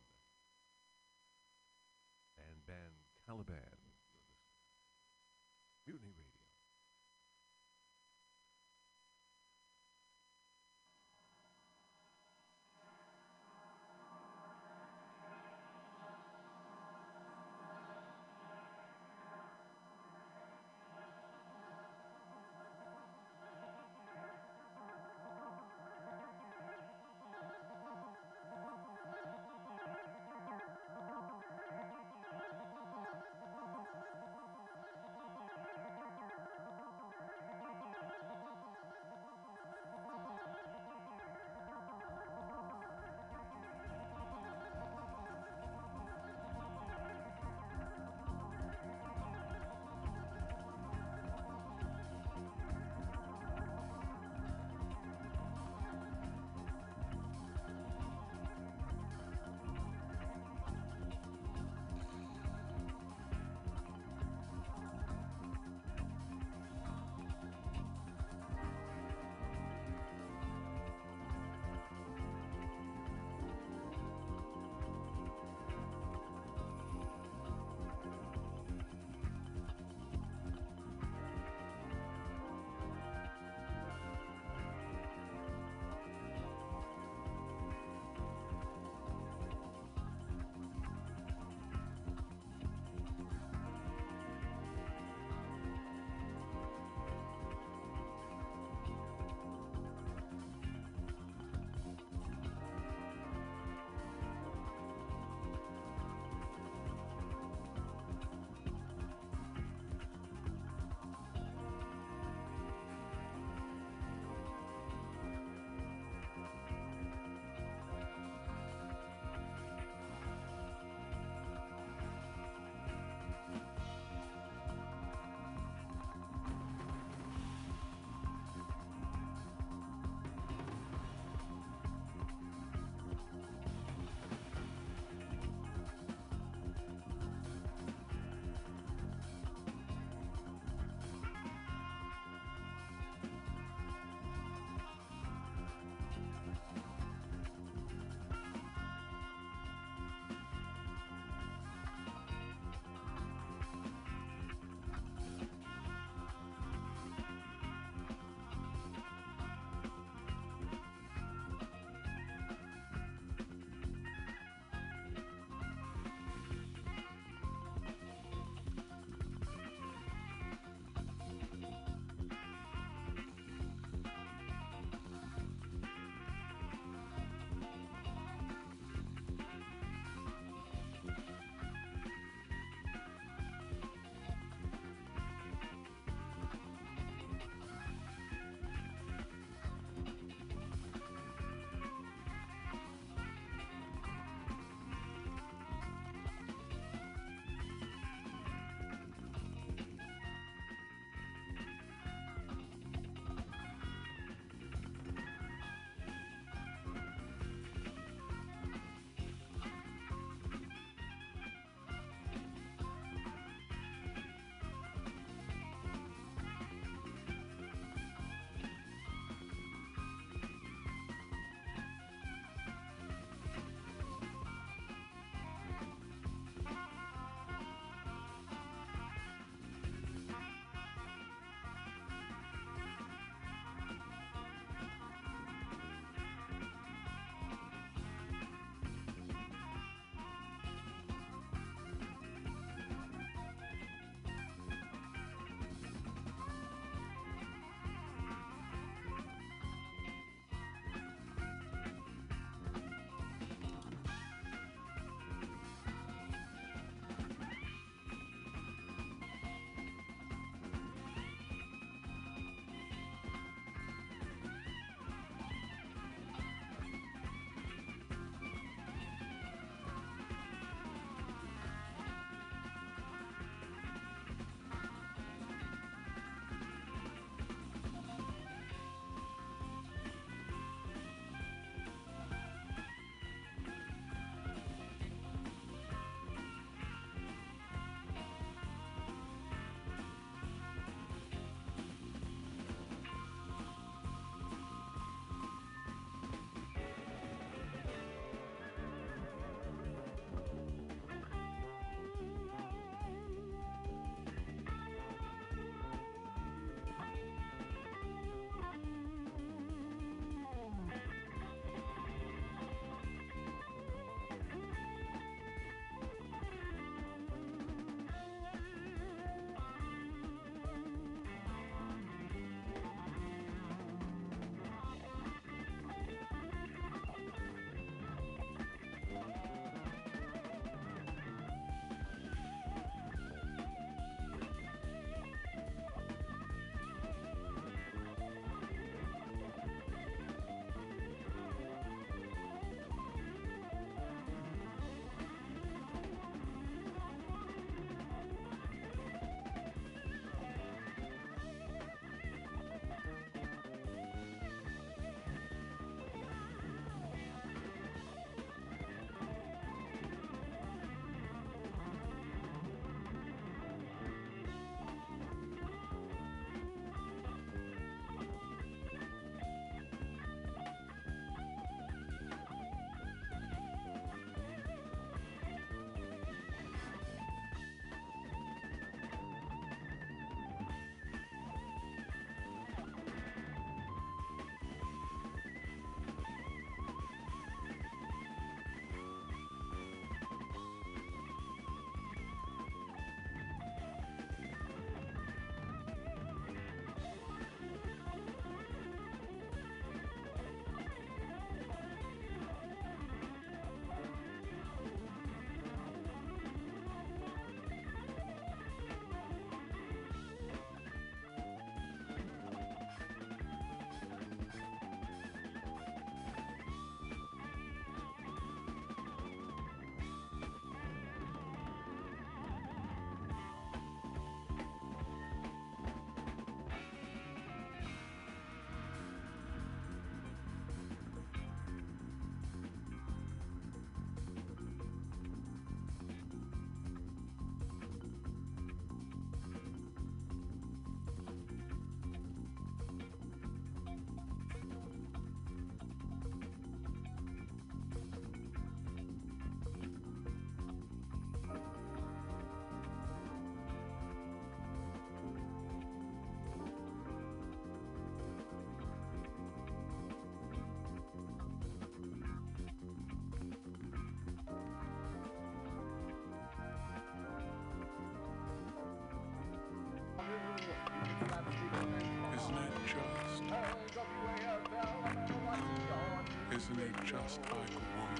Isn't it just like a woman?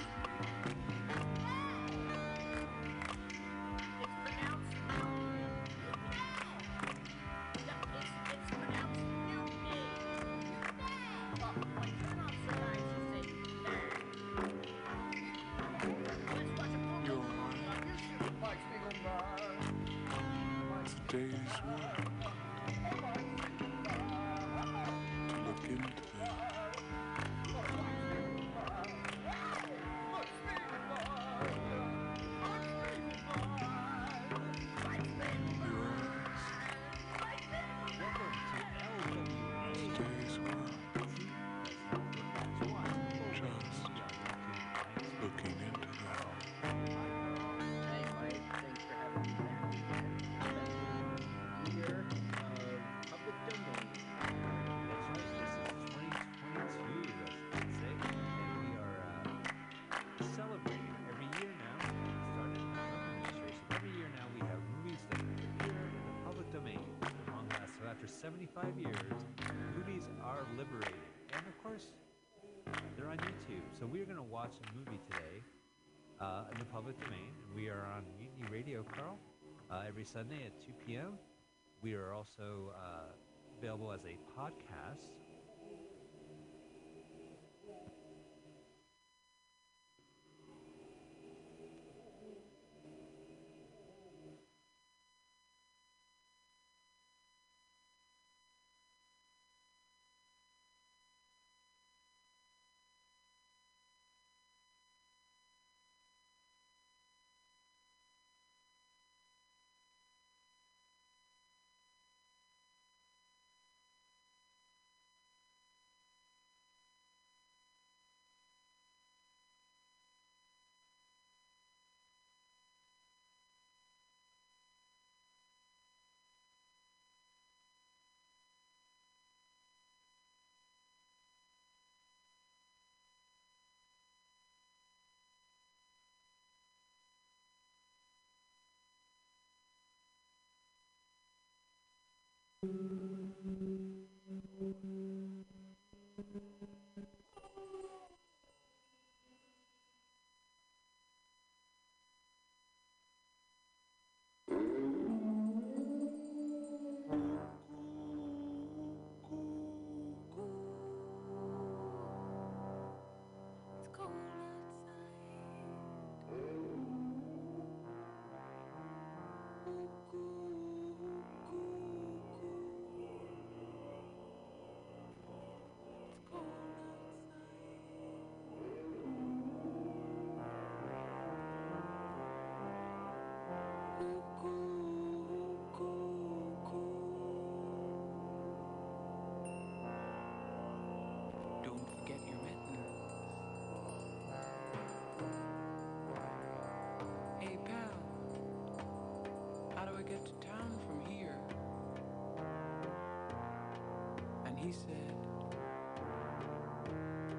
You're right. Today's work. 75 years, movies are liberated. And of course, they're on YouTube. So we're going to watch a movie today uh, in the public domain. We are on Mutiny Radio, Carl, uh, every Sunday at 2 p.m. We are also uh, available as a podcast. Don't he said,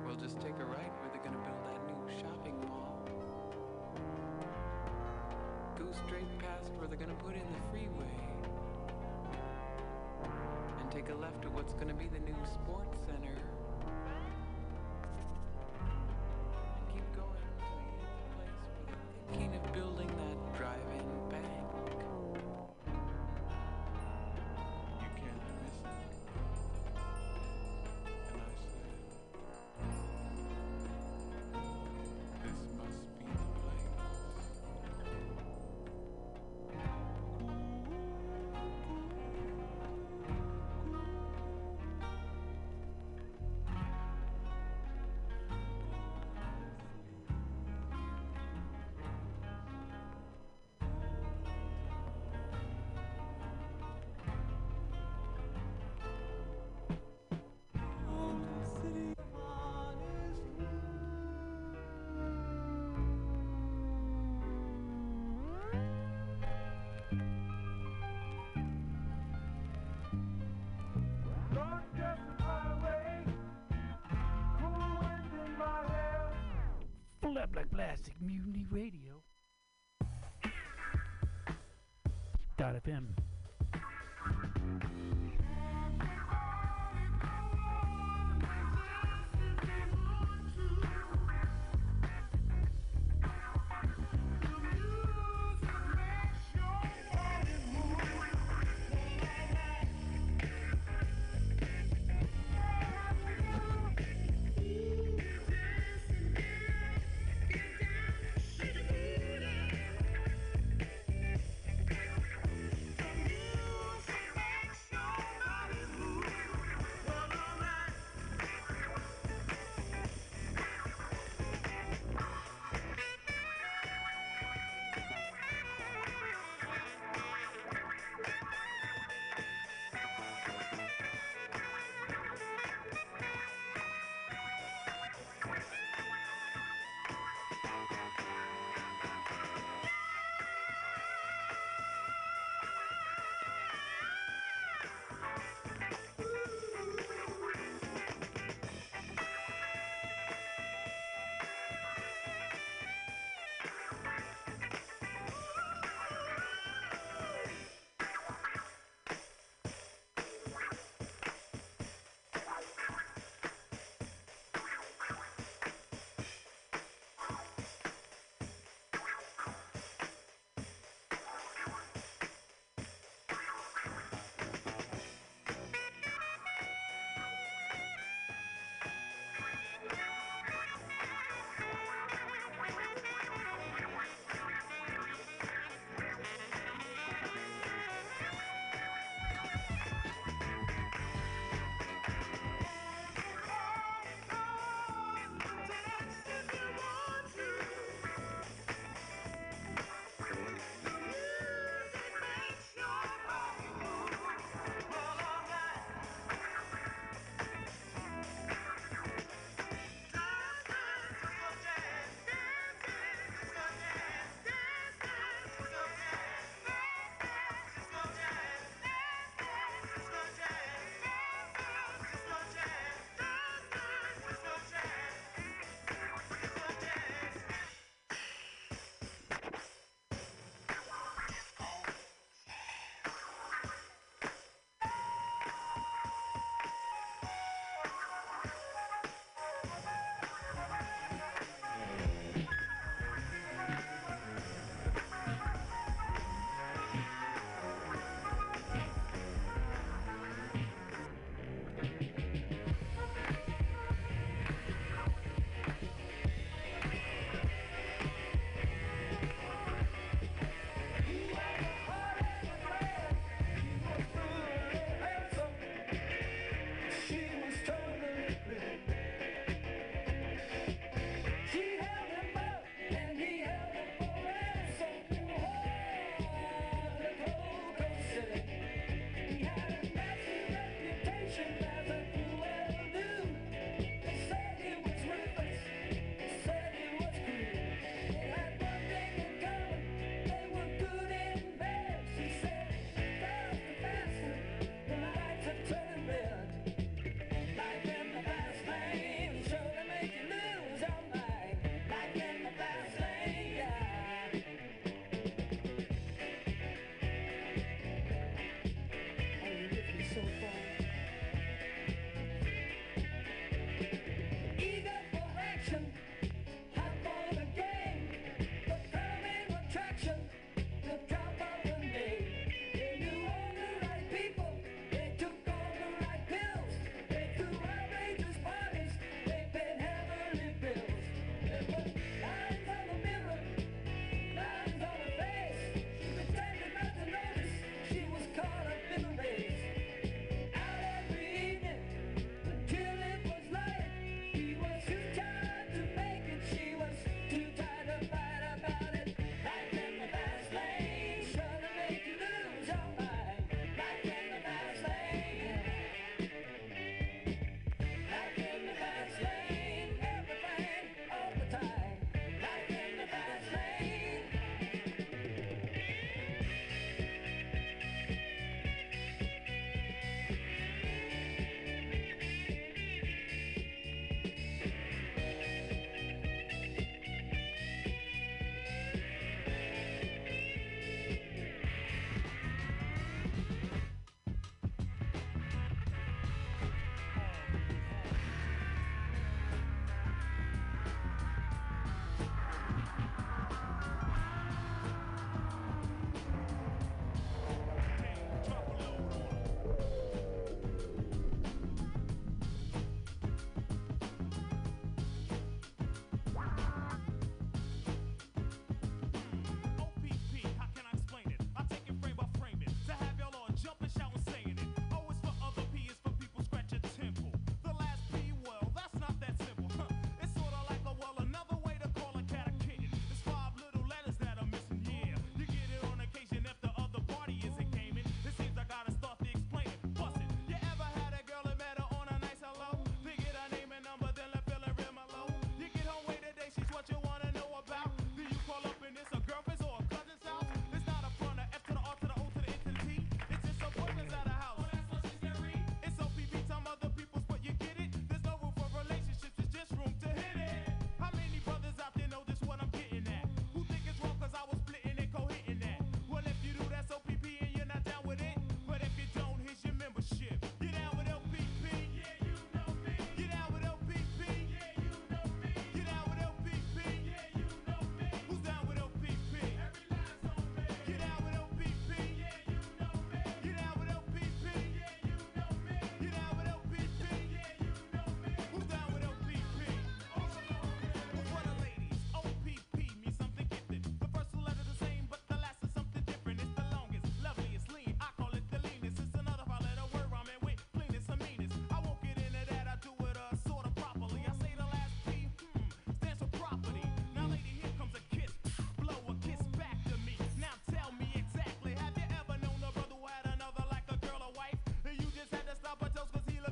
We'll just take a right where they're gonna build that new shopping mall. Go straight past where they're gonna put in the freeway. And take a left at what's gonna be the new sports center. And Like plastic, mutiny radio. Dot FM.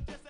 Just.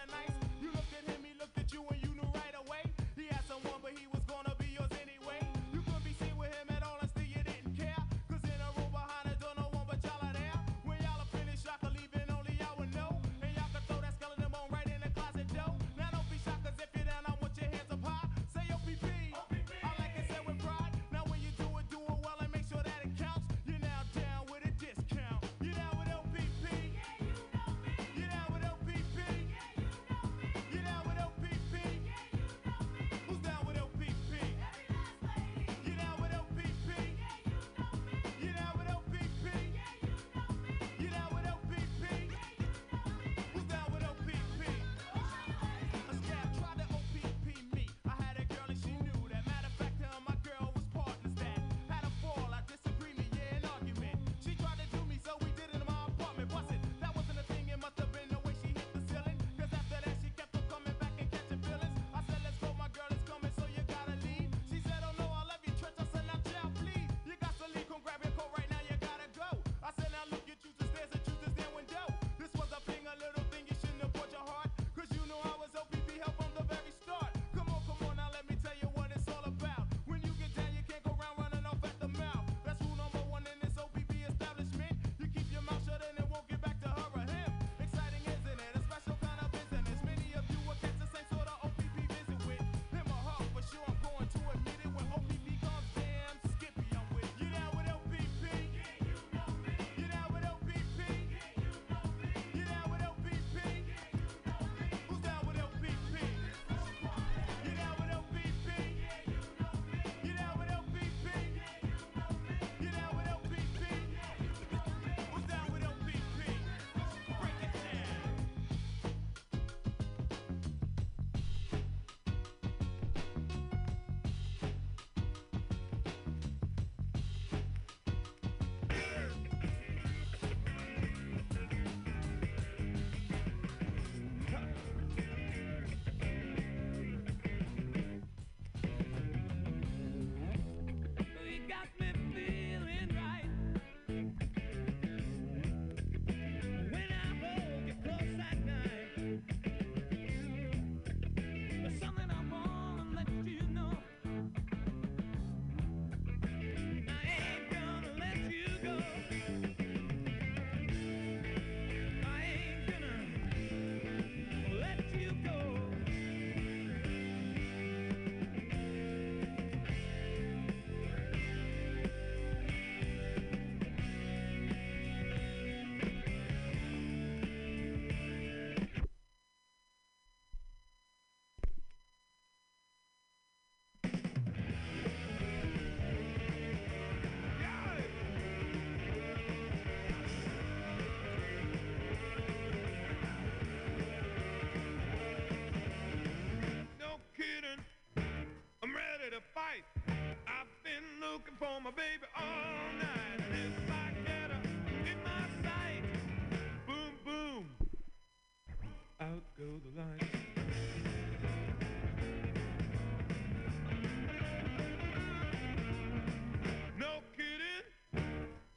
out go the lights.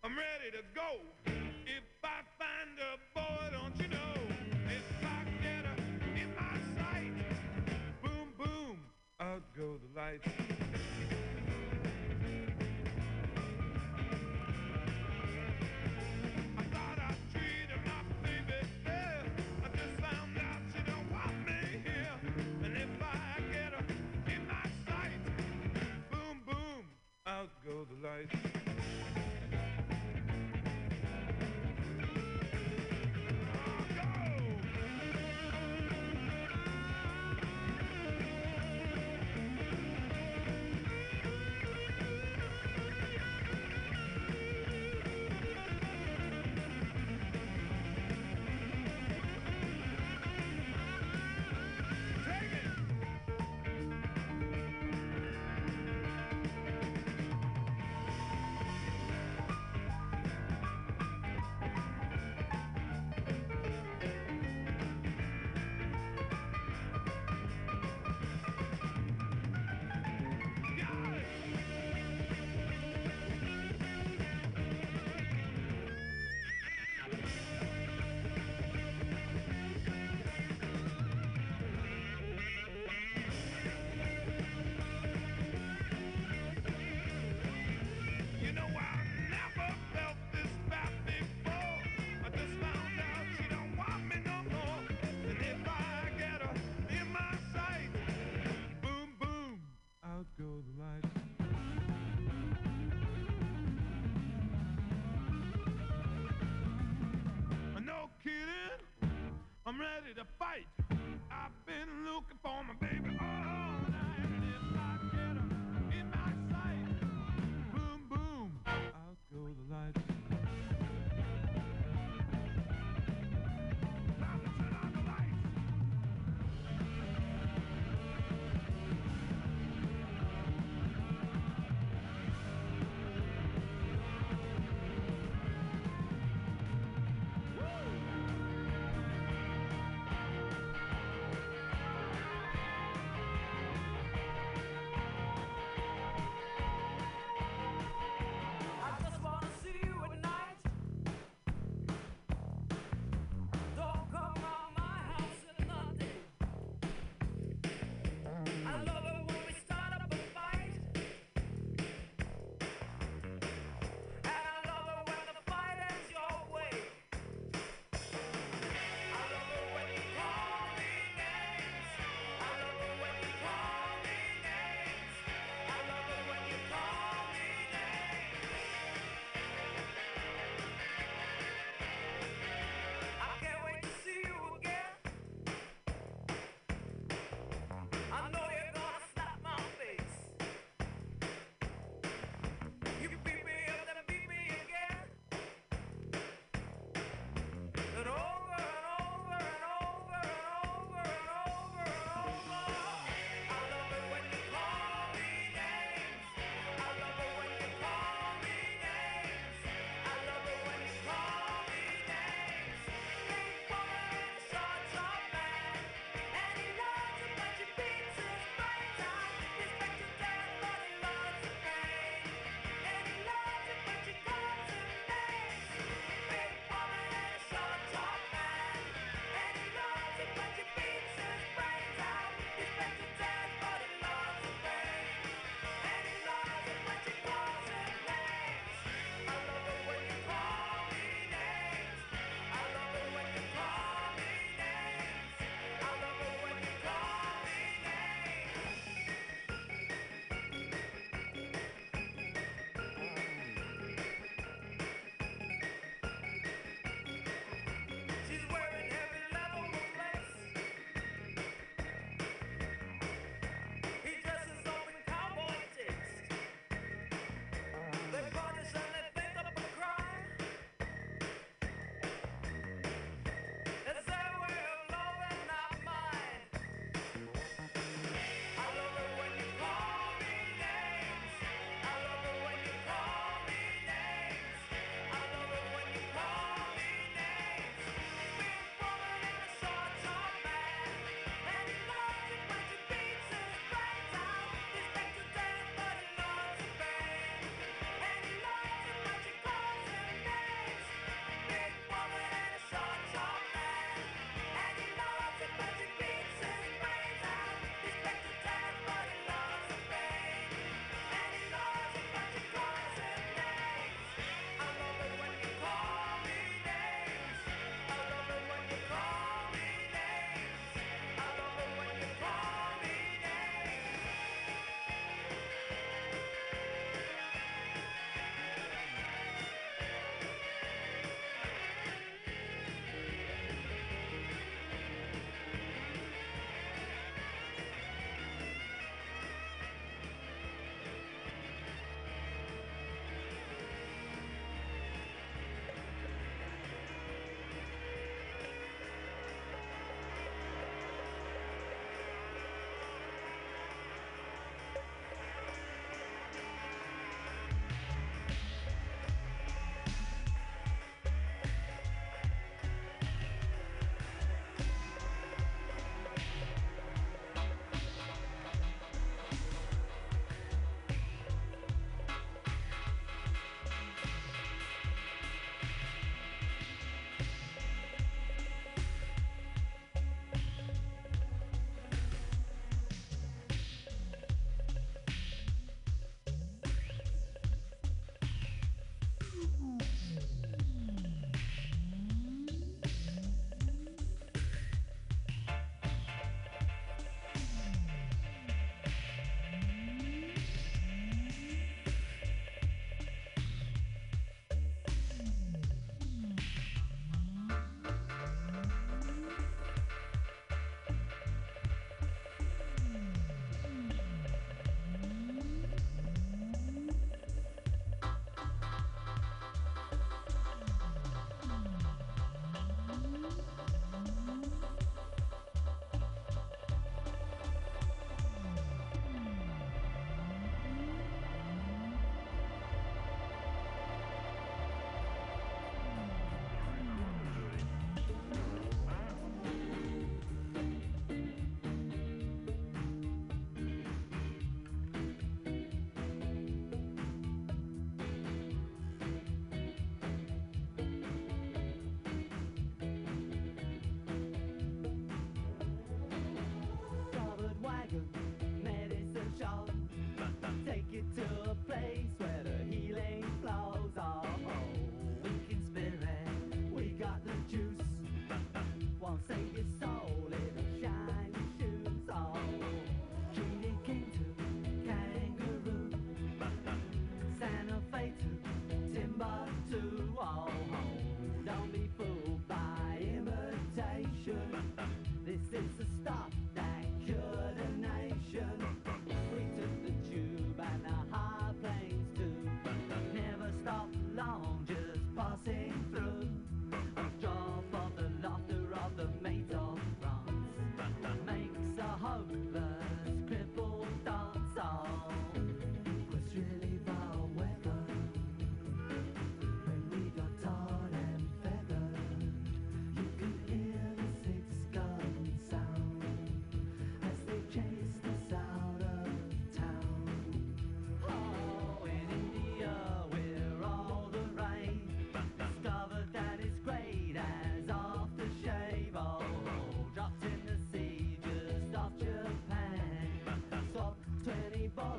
I'm ready to go. If I find a boy, don't you know? If I get her in my sight, boom, boom, out go the lights. guys. I'm ready to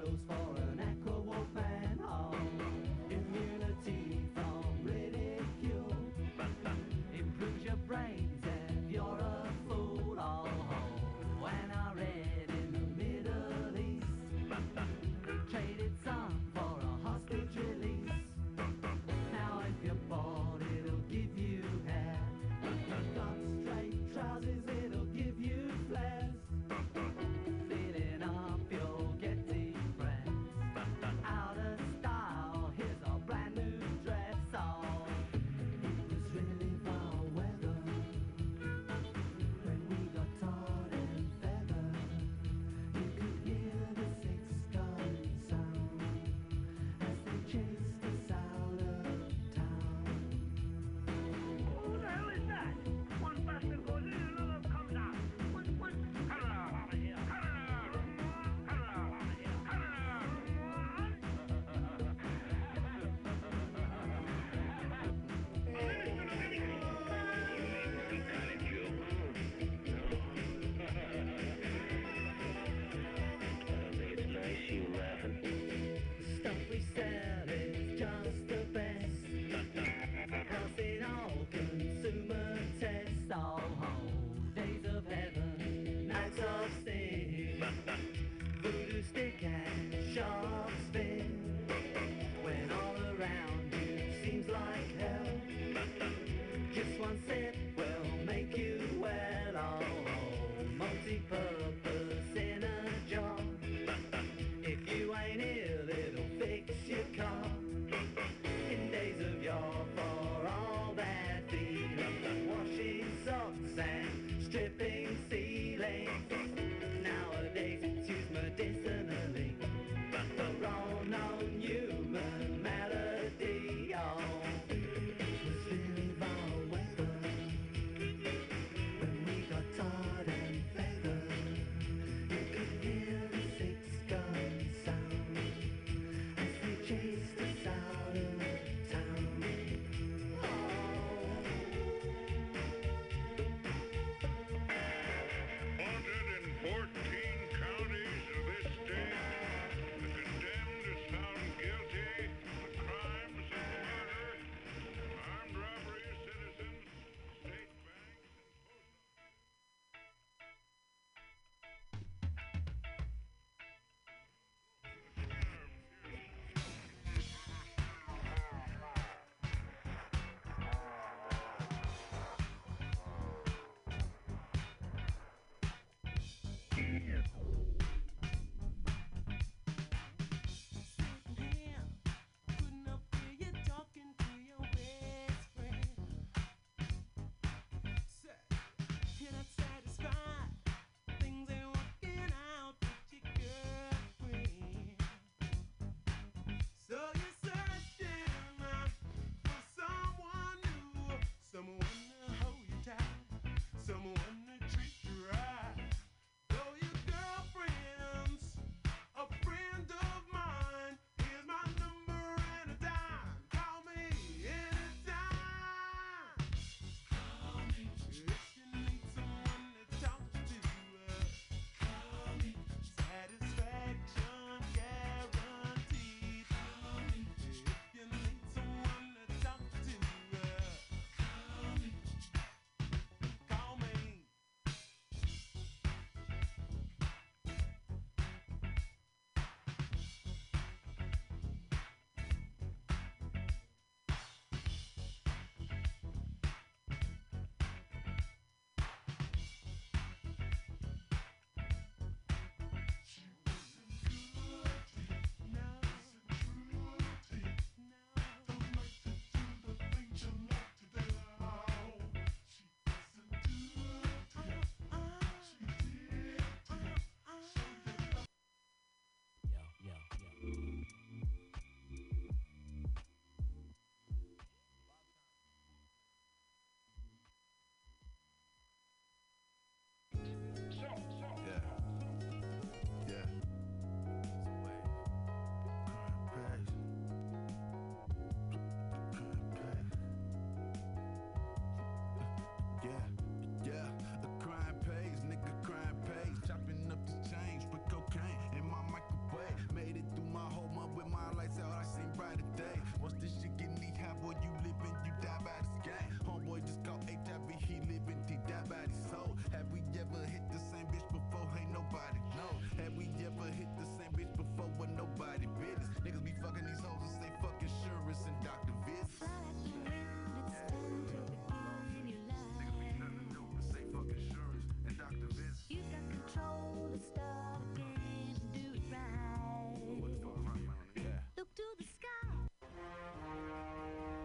20 bottles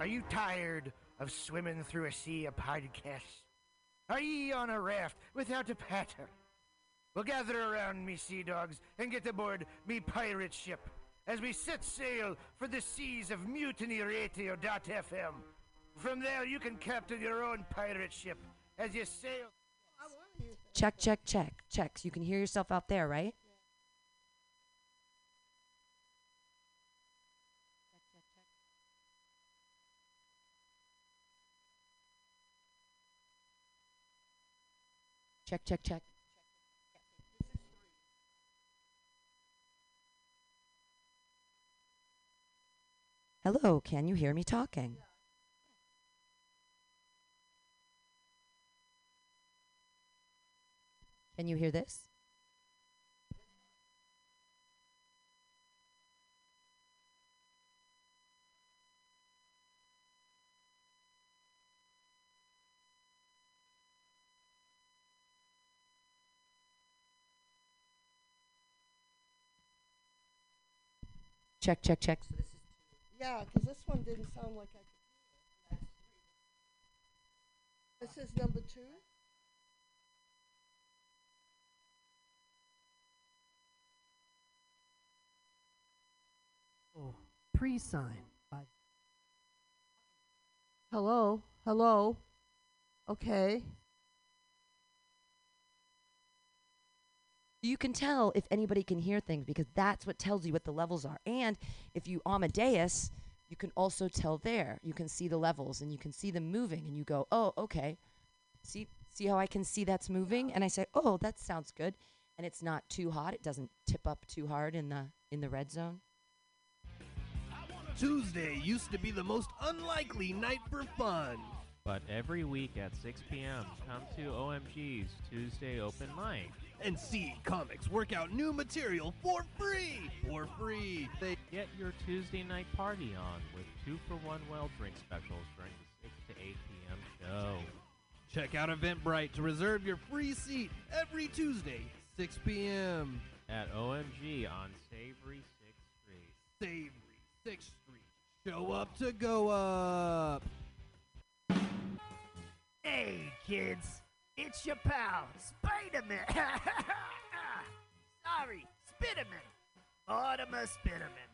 Are you tired of swimming through a sea of podcasts? Are ye on a raft without a paddle? Well, gather around me, sea dogs, and get aboard me pirate ship as we set sail for the seas of mutinyradio.fm. From there, you can captain your own pirate ship as you sail. Check, check, check, check. You can hear yourself out there, right? Check, check, check. Hello, can you hear me talking? Can you hear this? Check, check, check. So this is Yeah, 'cause this one didn't sound like I could. hear it. This is number two. Oh, pre-sign. by- Hello, hello. Okay. You can tell if anybody can hear things because that's what tells you what the levels are. And if you Amadeus, you can also tell there. You can see the levels and you can see them moving and you go, "Oh, okay." See see how I can see that's moving and I say, "Oh, that sounds good." And it's not too hot. It doesn't tip up too hard in the in the red zone. Tuesday used to be the most unlikely night for fun. But every week at 6 p.m., come to OMG's Tuesday Open Mic. And see comics work out new material for free. For free. They Get your Tuesday night party on with two for one well drink specials during the 6 to 8 p.m. show. check out Eventbrite to reserve your free seat every Tuesday, 6 p.m. At OMG on Savory 6th Street. Savory 6th Street. Show up to go up. Hey, kids, it's your pal, Spider-Man. [laughs] Sorry, Spiderman. Mortimer Spiderman.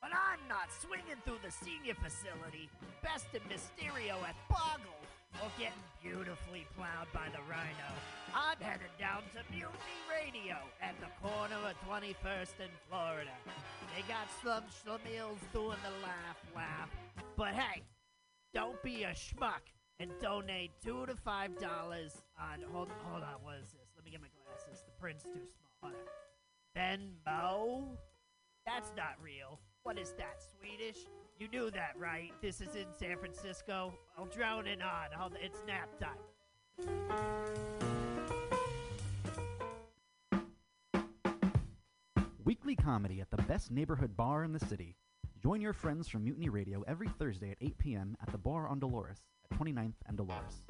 But I'm not swinging through the senior facility, besting Mysterio at Boggle, or getting beautifully plowed by the Rhino. I'm headed down to Mutiny Radio at the corner of 21st and Florida. They got Slum Schlumills doing the laugh laugh. But hey, don't be a schmuck and donate two to five dollars on hold hold on, what is this? Let me get my glasses. The print's too small. On. Venmo? That's not real. What is that, Swedish? You knew that, right? This is in San Francisco. I'll drone it on. Hold it's nap time. Weekly comedy at the best neighborhood bar in the city. Join your friends from Mutiny Radio every Thursday at 8 p.m. at the bar on Dolores 29th and Dolores.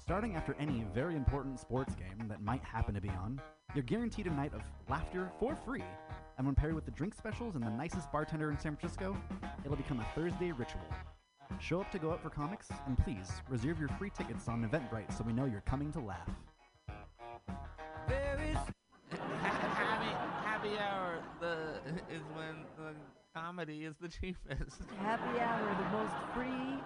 Starting after any very important sports game that might happen to be on, you're guaranteed a night of laughter for free. And when paired with the drink specials and the nicest bartender in San Francisco, it'll become a Thursday ritual. Show up to go out for comics, and please reserve your free tickets on Eventbrite so we know you're coming to laugh. happy, happy hour the, is when the comedy is the cheapest. Happy Hour, the most free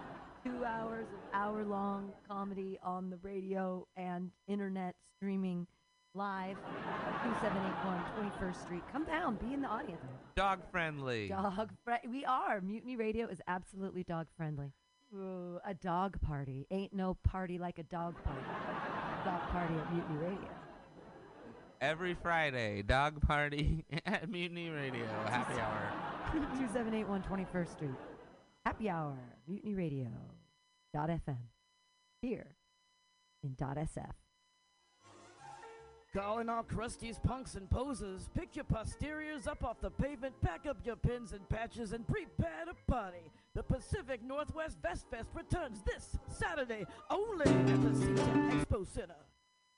two hours of hour long comedy on the radio and internet streaming live. 2781 21st Street. Come down, be in the audience. Dog friendly. Dog fri- We are. Mutiny Radio is absolutely dog friendly. Ooh, a dog party. Ain't no party like a dog party. dog party at Mutiny Radio. Every Friday, dog party [laughs] at Mutiny Radio. Happy hour. [laughs] 2781 21st Street. Happy Hour, Mutiny Radio. FM. Here in SF. Calling all crusties, punks, and posers. Pick your posteriors up off the pavement, pack up your pins and patches, and prepare to party. The Pacific Northwest Vest Fest returns this Saturday only at the SeaTac Expo Center.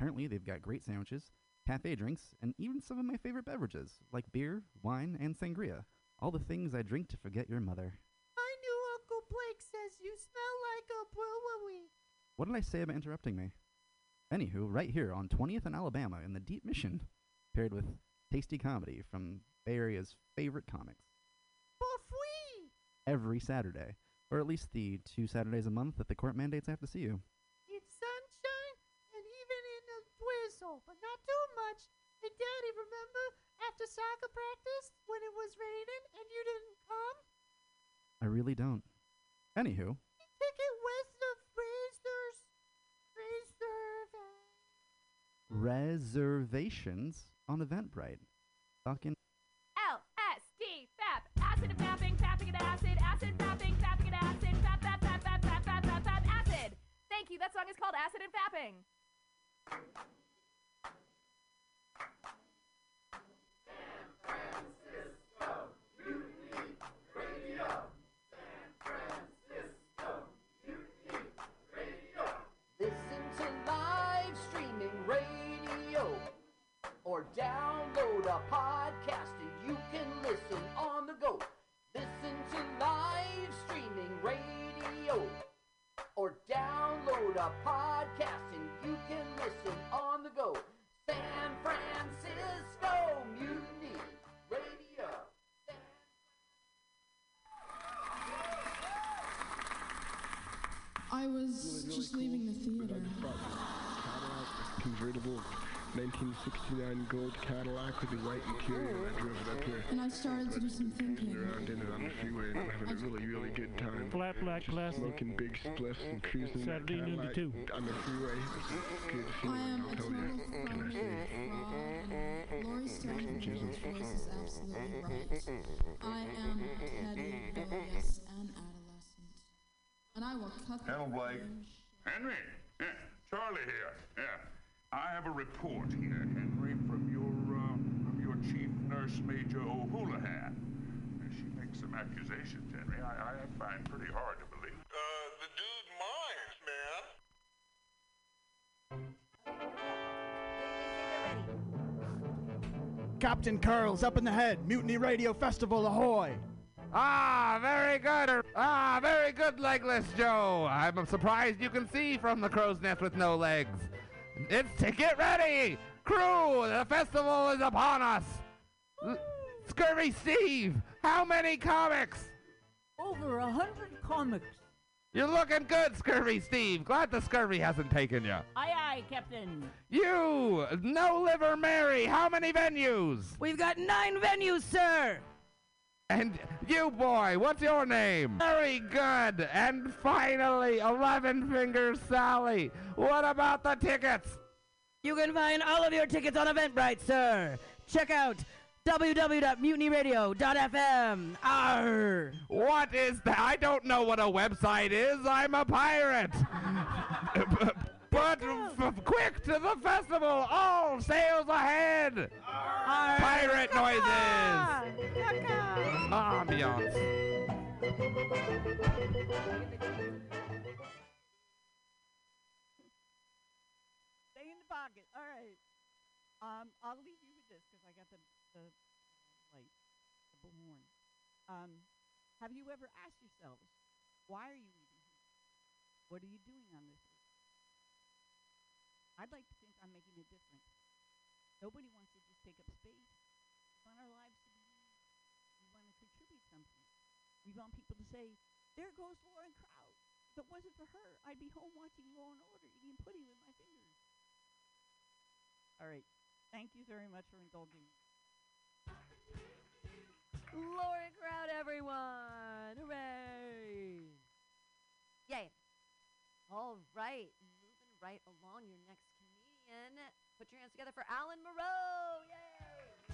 Apparently, they've got great sandwiches, cafe drinks, and even some of my favorite beverages, like beer, wine, and sangria. All the things I drink to forget your mother. My new Uncle Blake says you smell like a brewery. What did I say about interrupting me? Anywho, right here on 20th and Alabama in the Deep Mission, paired with tasty comedy from Bay Area's favorite comics. For free. Every Saturday, or at least the two Saturdays a month that the court mandates I have to see you. Daddy, remember after soccer practice when it was raining and you didn't come? I really don't. Anywho. take it with the freezer Reservations on Eventbrite. Fucking LSD fap. Acid and fapping, fapping and acid. Acid fapping, fapping and acid. Fap, fap, fap, fap, fap, fap, fap, fap, acid. Thank you. That song is called Acid and Fapping. I was just leaving the theater. Cadillac convertible 1969 gold Cadillac with the white interior. I drove it up here. And I started to do some thinking. Around in it on the freeway and having a really, really good time. Flat black Just plastic. Smoking big spliffs and cruising that Saturday noon to Cadillac two. on the freeway. Good I feeling, am I'll a tell total you. Can I phony say? fraud, and Laurie Stone's voice is absolutely right. I am petty, rebellious, and adolescent. And I will cut the Hello, Blake. Henry. Yeah, Charlie here. Yeah. I have a report here, Henry, from your uh, from your chief nurse, Major O'Houlihan. She makes some accusations, Henry. I, I find pretty hard to believe. Uh, the dude minds, man. Captain Curls up in the head. Mutiny Radio Festival, ahoy! Ah, very good. Ah, very good, Legless Joe. I'm surprised you can see from the crow's nest with no legs. It's to get ready, crew. The festival is upon us. L- Scurvy Steve, how many comics? Over a hundred comics. You're looking good, Scurvy Steve. Glad the scurvy hasn't taken you. Aye, aye, Captain. You, No Liver Mary, how many venues? We've got nine venues, sir. And you, boy, what's your name? Very good. And finally, Eleven Fingers Sally. What about the tickets? You can find all of your tickets on Eventbrite, sir. Check out www.mutinyradio.fm. Arr. What is that? I don't know what a website is. I'm a pirate. [laughs] but f- quick to the festival. All sails ahead. Pirate noises. Ambiance. Stay in the pocket. All right. Um, I'll leave you with this because I got the the light, the bullhorn. Um, have you ever asked yourselves, why are you leaving here? What are you doing on this? I'd like to think I'm making a difference. Nobody wants to just take up space. We want our lives to be used. We want to contribute something. We want people to say, there goes Lauren Kraut. If it wasn't for her, I'd be home watching Law and Order, eating pudding with my fingers. All right. Thank you very much for indulging me. Lauren Crowd, everyone! Hooray! Yay! All right, moving right along. Your next Put your hands together for Alan Moreau! Yay!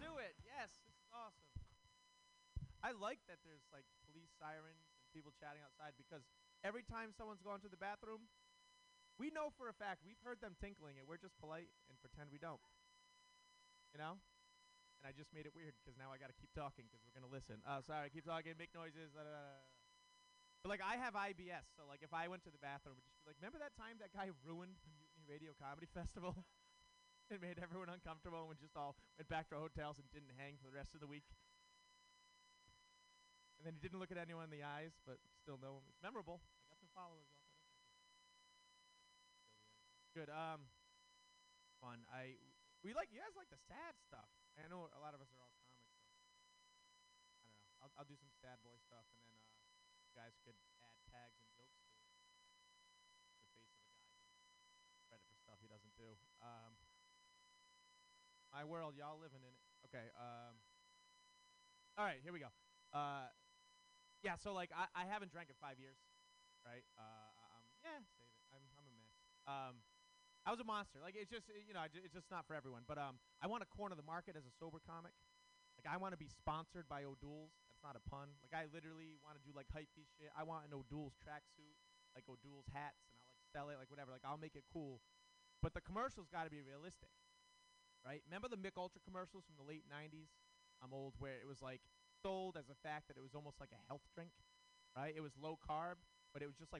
Do it. Yes, this is awesome. I like that there's like police sirens and people chatting outside because every time someone's going to the bathroom, we know for a fact we've heard them tinkling and we're just polite and pretend we don't. You know? And I just made it weird because now I got to keep talking because we're going to listen. Oh, sorry, keep talking, make noises. da, da, da. But like I have IBS, so like if I went to the bathroom, would just be like, remember that time that guy ruined the Mutiny Radio Comedy Festival? [laughs] it made everyone uncomfortable and we just all went back to our hotels and didn't hang for the rest of the week. And then he didn't look at anyone in the eyes, but still no him. It's memorable. I got some followers off of it. Good. Um, fun. I we like you guys like the sad stuff. I know a lot of us are all comics. So I don't know. I'll I'll do some sad boy stuff, and guys could add tags and jokes to. The face of a guy who credit for stuff he doesn't do. Um, my world, y'all living in it. Okay. Um. All right, here we go. Uh, yeah. So like, I, I haven't drank in five years, right? Uh, um, yeah, save it. I'm I'm a mess. Um, I was a monster. Like it's just you know, ju- it's just not for everyone. But um, I want to corner the market as a sober comic. Like I want to be sponsored by O'Doul's. Not a pun. Like I literally want to do like hypebeast shit. I want an O'Doul's tracksuit, like O'Doul's hats, and I'll like sell it, like whatever. Like I'll make it cool. But the commercials got to be realistic, right? Remember the Mich Ultra commercials from the late '90s? I'm old, where it was like sold as a fact that it was almost like a health drink, right? It was low carb, but it was just like